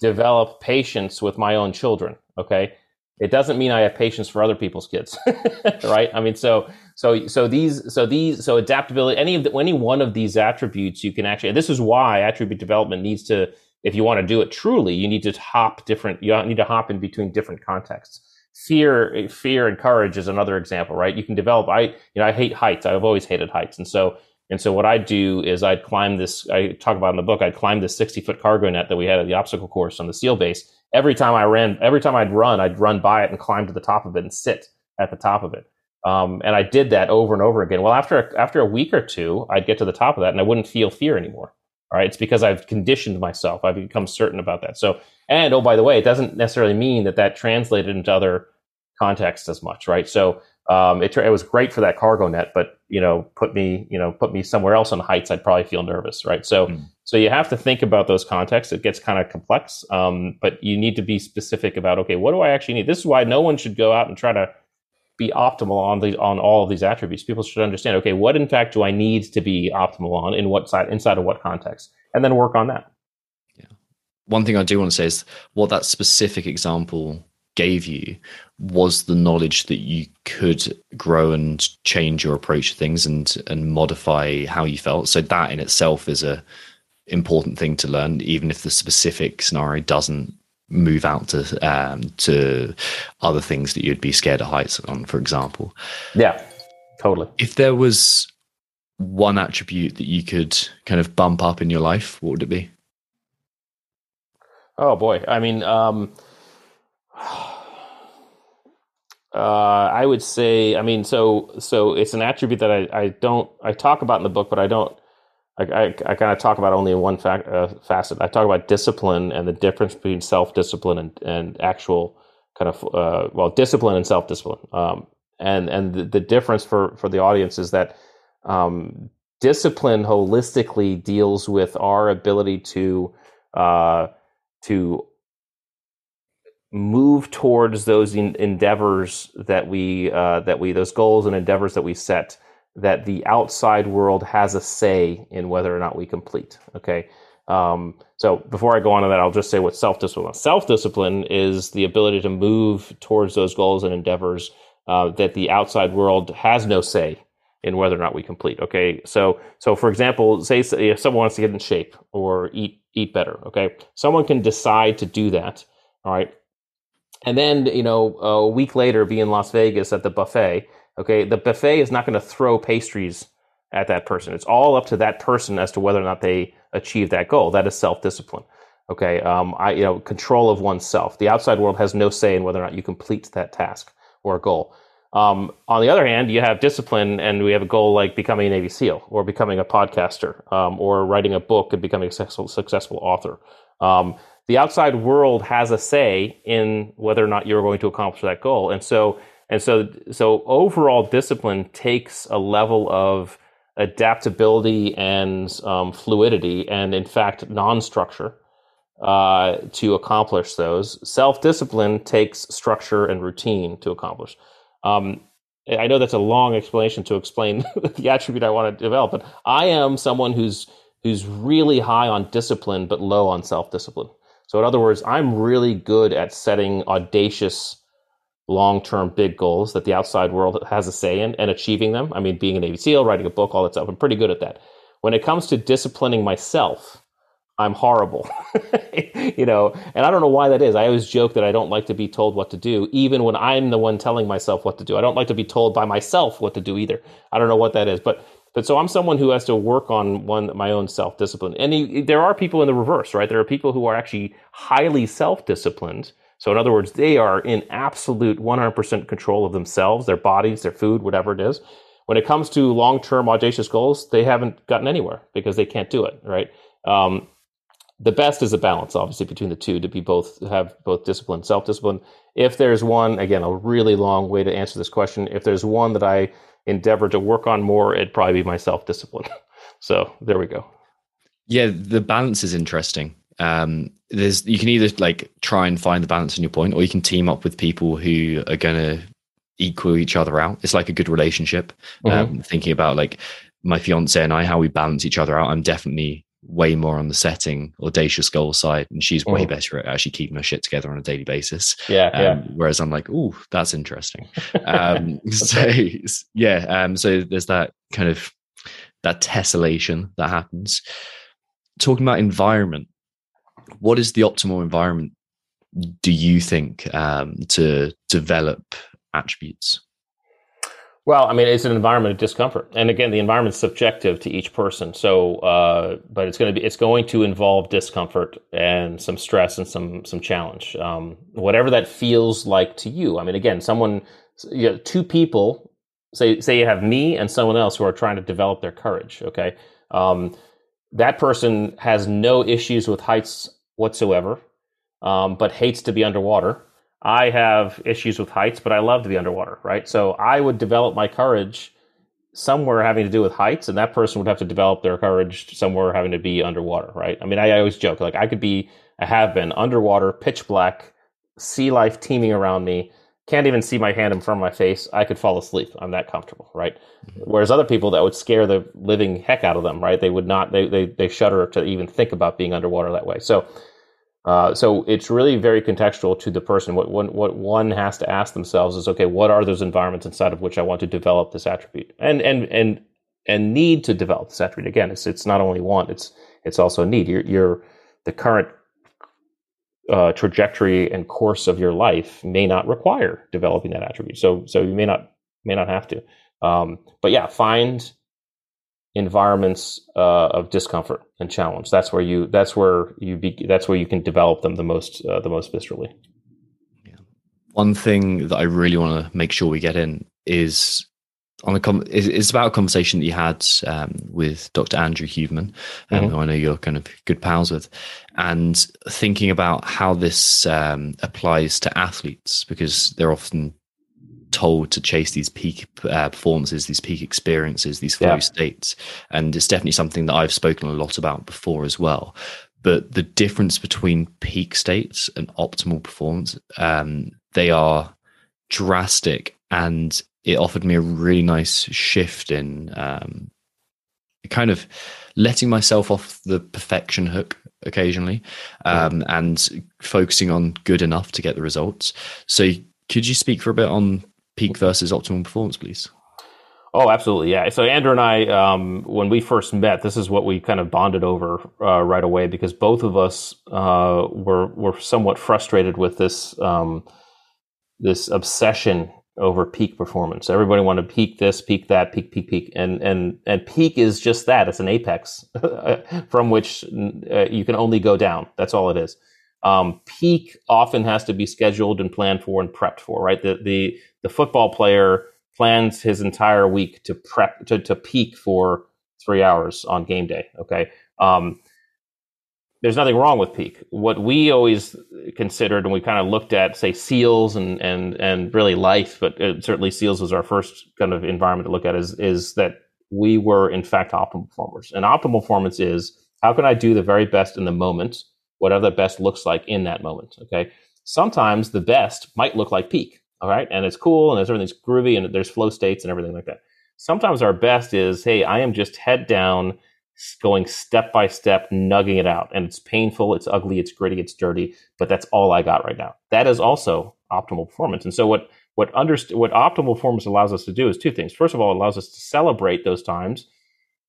A: develop patience with my own children. Okay, it doesn't mean I have patience for other people's kids, right? I mean, so so so these so these so adaptability any of the, any one of these attributes you can actually. This is why attribute development needs to, if you want to do it truly, you need to hop different. You need to hop in between different contexts. Fear, fear, and courage is another example, right? You can develop. I you know I hate heights. I've always hated heights, and so and so what I'd do is I'd climb this. I talk about in the book. I'd climb this sixty foot cargo net that we had at the obstacle course on the SEAL base every time I ran, every time I'd run, I'd run by it and climb to the top of it and sit at the top of it. Um, and I did that over and over again. Well, after after a week or two, I'd get to the top of that and I wouldn't feel fear anymore. All right, it's because I've conditioned myself. I've become certain about that. So, and oh, by the way, it doesn't necessarily mean that that translated into other contexts as much, right? So, um, it, it was great for that cargo net, but you know, put me, you know, put me somewhere else on heights, I'd probably feel nervous, right? So, mm. so you have to think about those contexts. It gets kind of complex, um, but you need to be specific about, okay, what do I actually need? This is why no one should go out and try to be optimal on these on all of these attributes. People should understand, okay, what in fact do I need to be optimal on in what side inside of what context, and then work on that.
B: Yeah. One thing I do want to say is what that specific example gave you was the knowledge that you could grow and change your approach to things and and modify how you felt so that in itself is a important thing to learn even if the specific scenario doesn't move out to um, to other things that you'd be scared of heights on for example.
A: Yeah totally.
B: If there was one attribute that you could kind of bump up in your life what would it be?
A: Oh boy. I mean um uh, I would say, I mean, so so it's an attribute that I, I don't I talk about in the book, but I don't I, I, I kind of talk about only one uh, facet. I talk about discipline and the difference between self discipline and, and actual kind of uh, well discipline and self discipline. Um, and and the, the, difference for for the audience is that um, discipline holistically deals with our ability to uh, to move towards those endeavors that we uh, that we those goals and endeavors that we set that the outside world has a say in whether or not we complete okay Um, so before I go on to that, I'll just say what self discipline. Self discipline is the ability to move towards those goals and endeavors uh, that the outside world has no say in whether or not we complete. Okay, so so for example, say if someone wants to get in shape or eat eat better. Okay, someone can decide to do that. All right, and then you know a week later, be in Las Vegas at the buffet. Okay, the buffet is not going to throw pastries at that person. It's all up to that person as to whether or not they achieve that goal. That is self discipline. Okay, um, I you know control of oneself. The outside world has no say in whether or not you complete that task or goal. Um, on the other hand, you have discipline, and we have a goal like becoming a Navy SEAL or becoming a podcaster um, or writing a book and becoming a successful, successful author. Um, the outside world has a say in whether or not you're going to accomplish that goal, and so and so so overall discipline takes a level of adaptability and um, fluidity, and in fact, non-structure uh, to accomplish those. Self-discipline takes structure and routine to accomplish. Um, I know that's a long explanation to explain the attribute I want to develop, but I am someone who's who's really high on discipline but low on self-discipline. So in other words, I'm really good at setting audacious long-term big goals that the outside world has a say in and achieving them. I mean, being a Navy SEAL, writing a book, all that stuff. I'm pretty good at that. When it comes to disciplining myself, I'm horrible. you know, and I don't know why that is. I always joke that I don't like to be told what to do, even when I'm the one telling myself what to do. I don't like to be told by myself what to do either. I don't know what that is, but but so I'm someone who has to work on one my own self discipline. And he, there are people in the reverse, right? There are people who are actually highly self disciplined. So in other words, they are in absolute 100% control of themselves, their bodies, their food, whatever it is. When it comes to long term audacious goals, they haven't gotten anywhere because they can't do it, right? Um, the best is a balance, obviously, between the two to be both have both discipline, self discipline. If there's one, again, a really long way to answer this question. If there's one that I endeavor to work on more, it'd probably be my self discipline. so there we go.
B: Yeah, the balance is interesting. Um, there's you can either like try and find the balance in your point, or you can team up with people who are going to equal each other out. It's like a good relationship. Mm-hmm. Um, thinking about like my fiance and I, how we balance each other out. I'm definitely way more on the setting audacious goal side and she's way mm. better at actually keeping her shit together on a daily basis
A: yeah, um, yeah.
B: whereas i'm like oh that's interesting um so yeah um so there's that kind of that tessellation that happens talking about environment what is the optimal environment do you think um to develop attributes
A: well, I mean, it's an environment of discomfort, and again, the environment's subjective to each person. So, uh, but it's going to be it's going to involve discomfort and some stress and some some challenge, um, whatever that feels like to you. I mean, again, someone, you know, two people, say say you have me and someone else who are trying to develop their courage. Okay, um, that person has no issues with heights whatsoever, um, but hates to be underwater I have issues with heights, but I love to be underwater, right? So I would develop my courage somewhere having to do with heights, and that person would have to develop their courage somewhere having to be underwater, right? I mean, I, I always joke like I could be, I have been underwater, pitch black, sea life teeming around me, can't even see my hand in front of my face. I could fall asleep. I'm that comfortable, right? Mm-hmm. Whereas other people that would scare the living heck out of them, right? They would not, they, they, they shudder to even think about being underwater that way. So uh, so it's really very contextual to the person. What one, what one has to ask themselves is, okay, what are those environments inside of which I want to develop this attribute, and and and and need to develop this attribute. Again, it's it's not only want, it's it's also need. You're, you're the current uh, trajectory and course of your life may not require developing that attribute. So so you may not may not have to. Um, but yeah, find environments uh, of discomfort and challenge. That's where you that's where you be, that's where you can develop them the most uh, the most viscerally.
B: Yeah. One thing that I really want to make sure we get in is on a com- it's about a conversation that you had um, with Dr. Andrew Huberman, um, mm-hmm. who I know you're kind of good pals with, and thinking about how this um, applies to athletes because they're often told to chase these peak uh, performances, these peak experiences, these flow yeah. states. And it's definitely something that I've spoken a lot about before as well. But the difference between peak states and optimal performance, um, they are drastic. And it offered me a really nice shift in um, kind of letting myself off the perfection hook occasionally um, and focusing on good enough to get the results. So, could you speak for a bit on peak versus optimal performance, please?
A: Oh, absolutely, yeah. So Andrew and I, um, when we first met, this is what we kind of bonded over uh, right away because both of us uh, were were somewhat frustrated with this um, this obsession over peak performance. Everybody wanted to peak this, peak that, peak, peak, peak, and and and peak is just that. It's an apex from which uh, you can only go down. That's all it is. Um, peak often has to be scheduled and planned for and prepped for. Right, the the the football player plans his entire week to prep to, to peak for three hours on game day. Okay. Um, there's nothing wrong with peak. What we always considered, and we kind of looked at, say, seals and and and really life, but uh, certainly seals was our first kind of environment to look at. Is is that we were in fact optimal performers, and optimal performance is how can I do the very best in the moment, whatever the best looks like in that moment. Okay. Sometimes the best might look like peak. All right. And it's cool and everything's groovy and there's flow states and everything like that. Sometimes our best is, hey, I am just head down, going step by step, nugging it out. And it's painful, it's ugly, it's gritty, it's dirty, but that's all I got right now. That is also optimal performance. And so what what underst- what optimal performance allows us to do is two things. First of all, it allows us to celebrate those times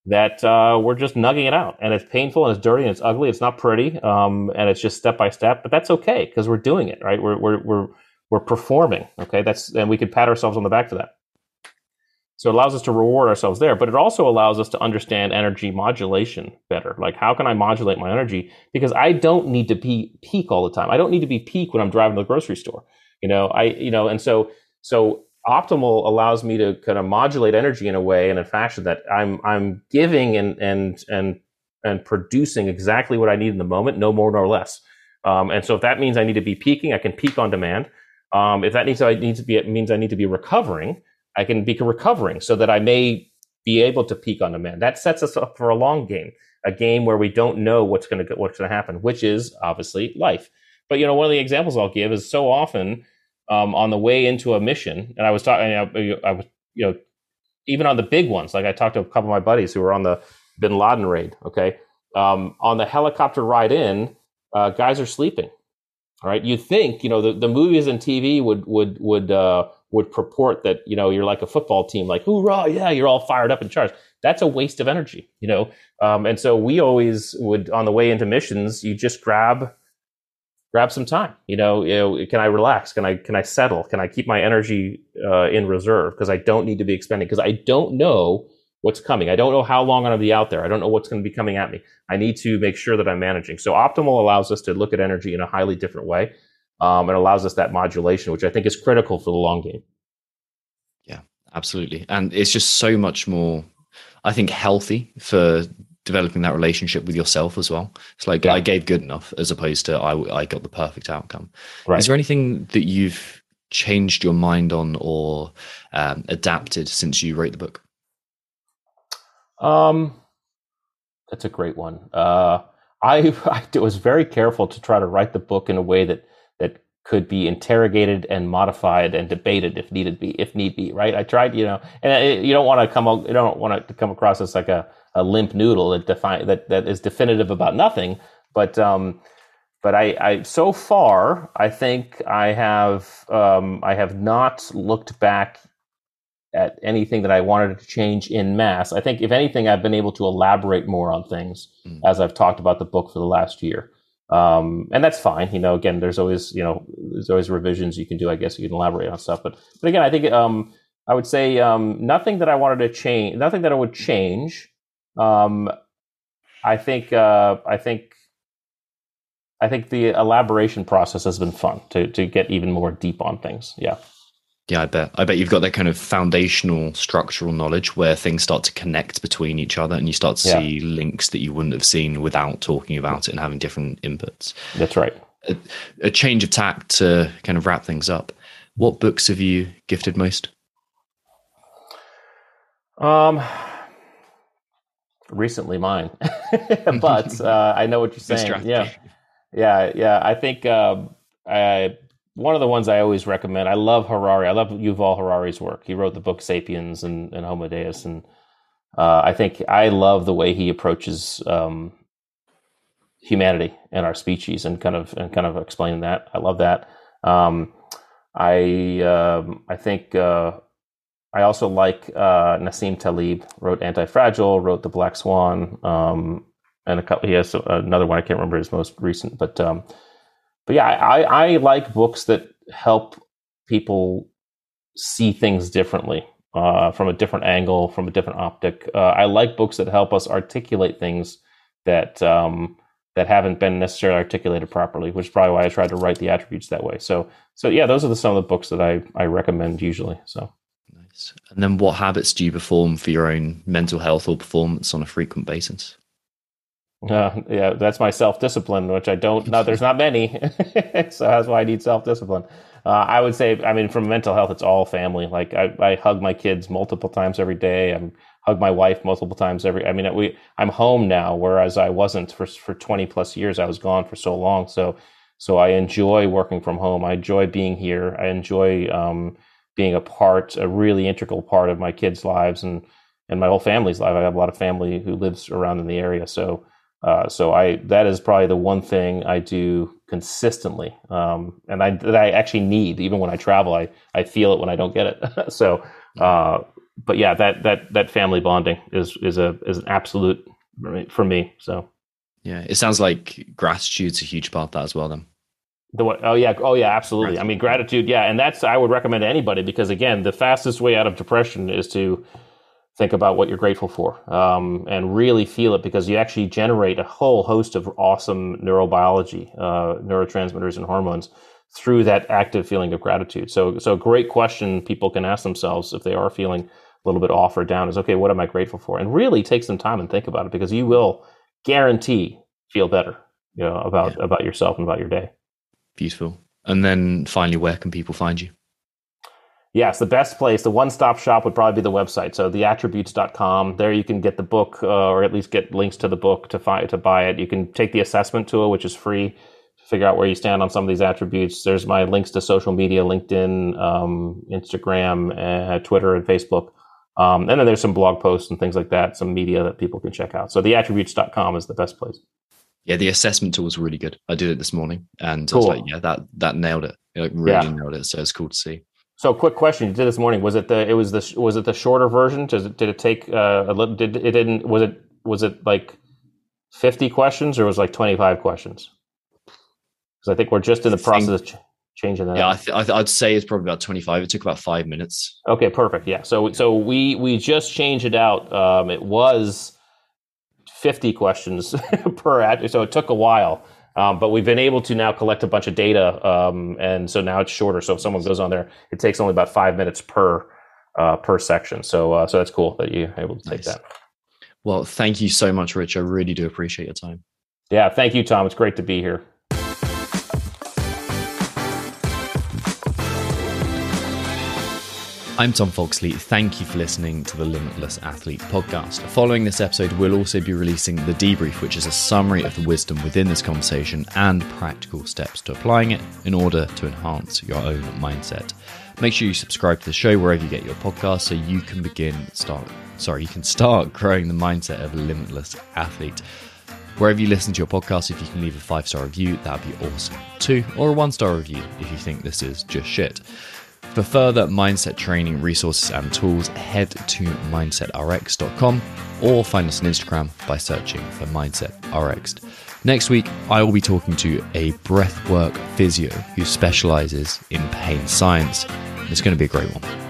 A: that uh, we're just nugging it out, and it's painful and it's dirty and it's ugly. It's not pretty, um, and it's just step by step. But that's okay because we're doing it right. We're we're we're we're performing. Okay, that's and we can pat ourselves on the back for that. So it allows us to reward ourselves there, but it also allows us to understand energy modulation better. Like how can I modulate my energy? Because I don't need to be peak all the time. I don't need to be peak when I'm driving to the grocery store. You know, I you know, and so so optimal allows me to kind of modulate energy in a way and in a fashion that I'm I'm giving and and and and producing exactly what I need in the moment, no more nor less. Um, and so if that means I need to be peaking, I can peak on demand. Um, if that needs I need to be means I need to be recovering, I can be recovering so that I may be able to peak on demand. That sets us up for a long game, a game where we don't know what's going to what's going to happen, which is obviously life. But you know, one of the examples I'll give is so often um, on the way into a mission, and I was talking, I, I was you know, even on the big ones, like I talked to a couple of my buddies who were on the Bin Laden raid. Okay, um, on the helicopter ride in, uh, guys are sleeping all right. You think, you know, the, the movies and TV would, would, would, uh, would purport that, you know, you're like a football team, like, hoorah, yeah, you're all fired up and charged. That's a waste of energy, you know? Um, and so we always would, on the way into missions, you just grab, grab some time, you know, you know, can I relax? Can I, can I settle? Can I keep my energy, uh, in reserve? Cause I don't need to be expending, cause I don't know what's coming. I don't know how long I'm going to be out there. I don't know what's going to be coming at me. I need to make sure that I'm managing. So optimal allows us to look at energy in a highly different way. Um, it allows us that modulation, which I think is critical for the long game.
B: Yeah, absolutely. And it's just so much more, I think, healthy for developing that relationship with yourself as well. It's like yeah. I gave good enough as opposed to I, I got the perfect outcome. Right. Is there anything that you've changed your mind on or um, adapted since you wrote the book?
A: Um, that's a great one. Uh, I, I was very careful to try to write the book in a way that that could be interrogated and modified and debated if needed be if need be. Right? I tried, you know, and it, you don't want to come you don't want to come across as like a, a limp noodle that define that that is definitive about nothing. But um, but I, I so far I think I have um, I have not looked back at anything that I wanted to change in mass. I think, if anything, I've been able to elaborate more on things mm. as I've talked about the book for the last year. Um, and that's fine. You know, again, there's always, you know, there's always revisions you can do. I guess you can elaborate on stuff. But, but again, I think, um, I would say, um, nothing that I wanted to change, nothing that I would change. Um, I think, uh, I think, I think the elaboration process has been fun to, to get even more deep on things. Yeah.
B: Yeah, I bet. I bet you've got that kind of foundational structural knowledge where things start to connect between each other and you start to yeah. see links that you wouldn't have seen without talking about it and having different inputs.
A: That's right.
B: A, a change of tact to kind of wrap things up. What books have you gifted most?
A: Um, recently mine, but uh, I know what you're saying. Yeah, yeah, yeah. I think uh, I one of the ones I always recommend. I love Harari. I love Yuval Harari's work. He wrote the book *Sapiens* and, and *Homo Deus*, and uh, I think I love the way he approaches um, humanity and our species, and kind of and kind of explaining that. I love that. Um, I um, I think uh, I also like uh, Nassim Taleb wrote Anti Fragile, wrote The Black Swan, um, and a couple. He has another one I can't remember his most recent, but um, but yeah, I, I like books that help people see things differently uh, from a different angle, from a different optic. Uh, I like books that help us articulate things that um, that haven't been necessarily articulated properly, which is probably why I tried to write the attributes that way. So, so yeah, those are the, some of the books that I I recommend usually. So.
B: Nice. And then, what habits do you perform for your own mental health or performance on a frequent basis?
A: Uh, yeah, that's my self discipline, which I don't. No, there's not many, so that's why I need self discipline. Uh, I would say, I mean, from mental health, it's all family. Like I, I hug my kids multiple times every day. I hug my wife multiple times every. I mean, we. I'm home now, whereas I wasn't for for 20 plus years. I was gone for so long. So, so I enjoy working from home. I enjoy being here. I enjoy um, being a part, a really integral part of my kids' lives and and my whole family's life. I have a lot of family who lives around in the area, so uh, so I that is probably the one thing I do consistently, um, and I that I actually need even when I travel. I I feel it when I don't get it. so, uh, but yeah, that that that family bonding is is a is an absolute for me. So
B: yeah, it sounds like gratitude's a huge part of that as well. Then.
A: The what? Oh yeah, oh yeah, absolutely. Gratitude. I mean, gratitude, yeah, and that's I would recommend to anybody because again, the fastest way out of depression is to think about what you're grateful for um, and really feel it because you actually generate a whole host of awesome neurobiology, uh, neurotransmitters, and hormones through that active feeling of gratitude. So, so a great question people can ask themselves if they are feeling a little bit off or down is okay, what am I grateful for? And really take some time and think about it because you will guarantee feel better, you know, about yeah. about yourself and about your day.
B: Beautiful. And then finally, where can people find you?
A: Yes, the best place, the one stop shop would probably be the website. So theattributes.com. There you can get the book uh, or at least get links to the book to find, to buy it. You can take the assessment tool, which is free to figure out where you stand on some of these attributes. There's my links to social media, LinkedIn, um, Instagram, uh, Twitter, and Facebook. Um, and then there's some blog posts and things like that, some media that people can check out. So theattributes.com is the best place.
B: Yeah, the assessment tool was really good. I did it this morning and cool. I was like, yeah, that, that nailed it. It like, really yeah. nailed it. So it's cool to see.
A: So, quick question you did this morning was it the it was the was it the shorter version? Does it did it take uh, a little? Did it didn't was it was it like fifty questions or was it like twenty five questions? Because I think we're just in the process of ch- changing that.
B: Yeah, I th- I would say it's probably about twenty five. It took about five minutes.
A: Okay, perfect. Yeah, so so we we just changed it out. Um, it was fifty questions per ad, so it took a while. Um, but we've been able to now collect a bunch of data, um, and so now it's shorter. So if someone goes on there, it takes only about five minutes per uh, per section. So uh, so that's cool that you're able to take nice. that.
B: Well, thank you so much, Rich. I really do appreciate your time.
A: Yeah, thank you, Tom. It's great to be here.
B: I'm Tom Foxley. Thank you for listening to the Limitless Athlete podcast. Following this episode, we'll also be releasing the debrief, which is a summary of the wisdom within this conversation and practical steps to applying it in order to enhance your own mindset. Make sure you subscribe to the show wherever you get your podcast so you can begin start sorry, you can start growing the mindset of a limitless athlete. Wherever you listen to your podcast, if you can leave a five star review, that'd be awesome. Two or a one star review if you think this is just shit. For further mindset training resources and tools, head to mindsetrx.com or find us on Instagram by searching for MindsetRx. Next week, I will be talking to a breathwork physio who specializes in pain science. It's going to be a great one.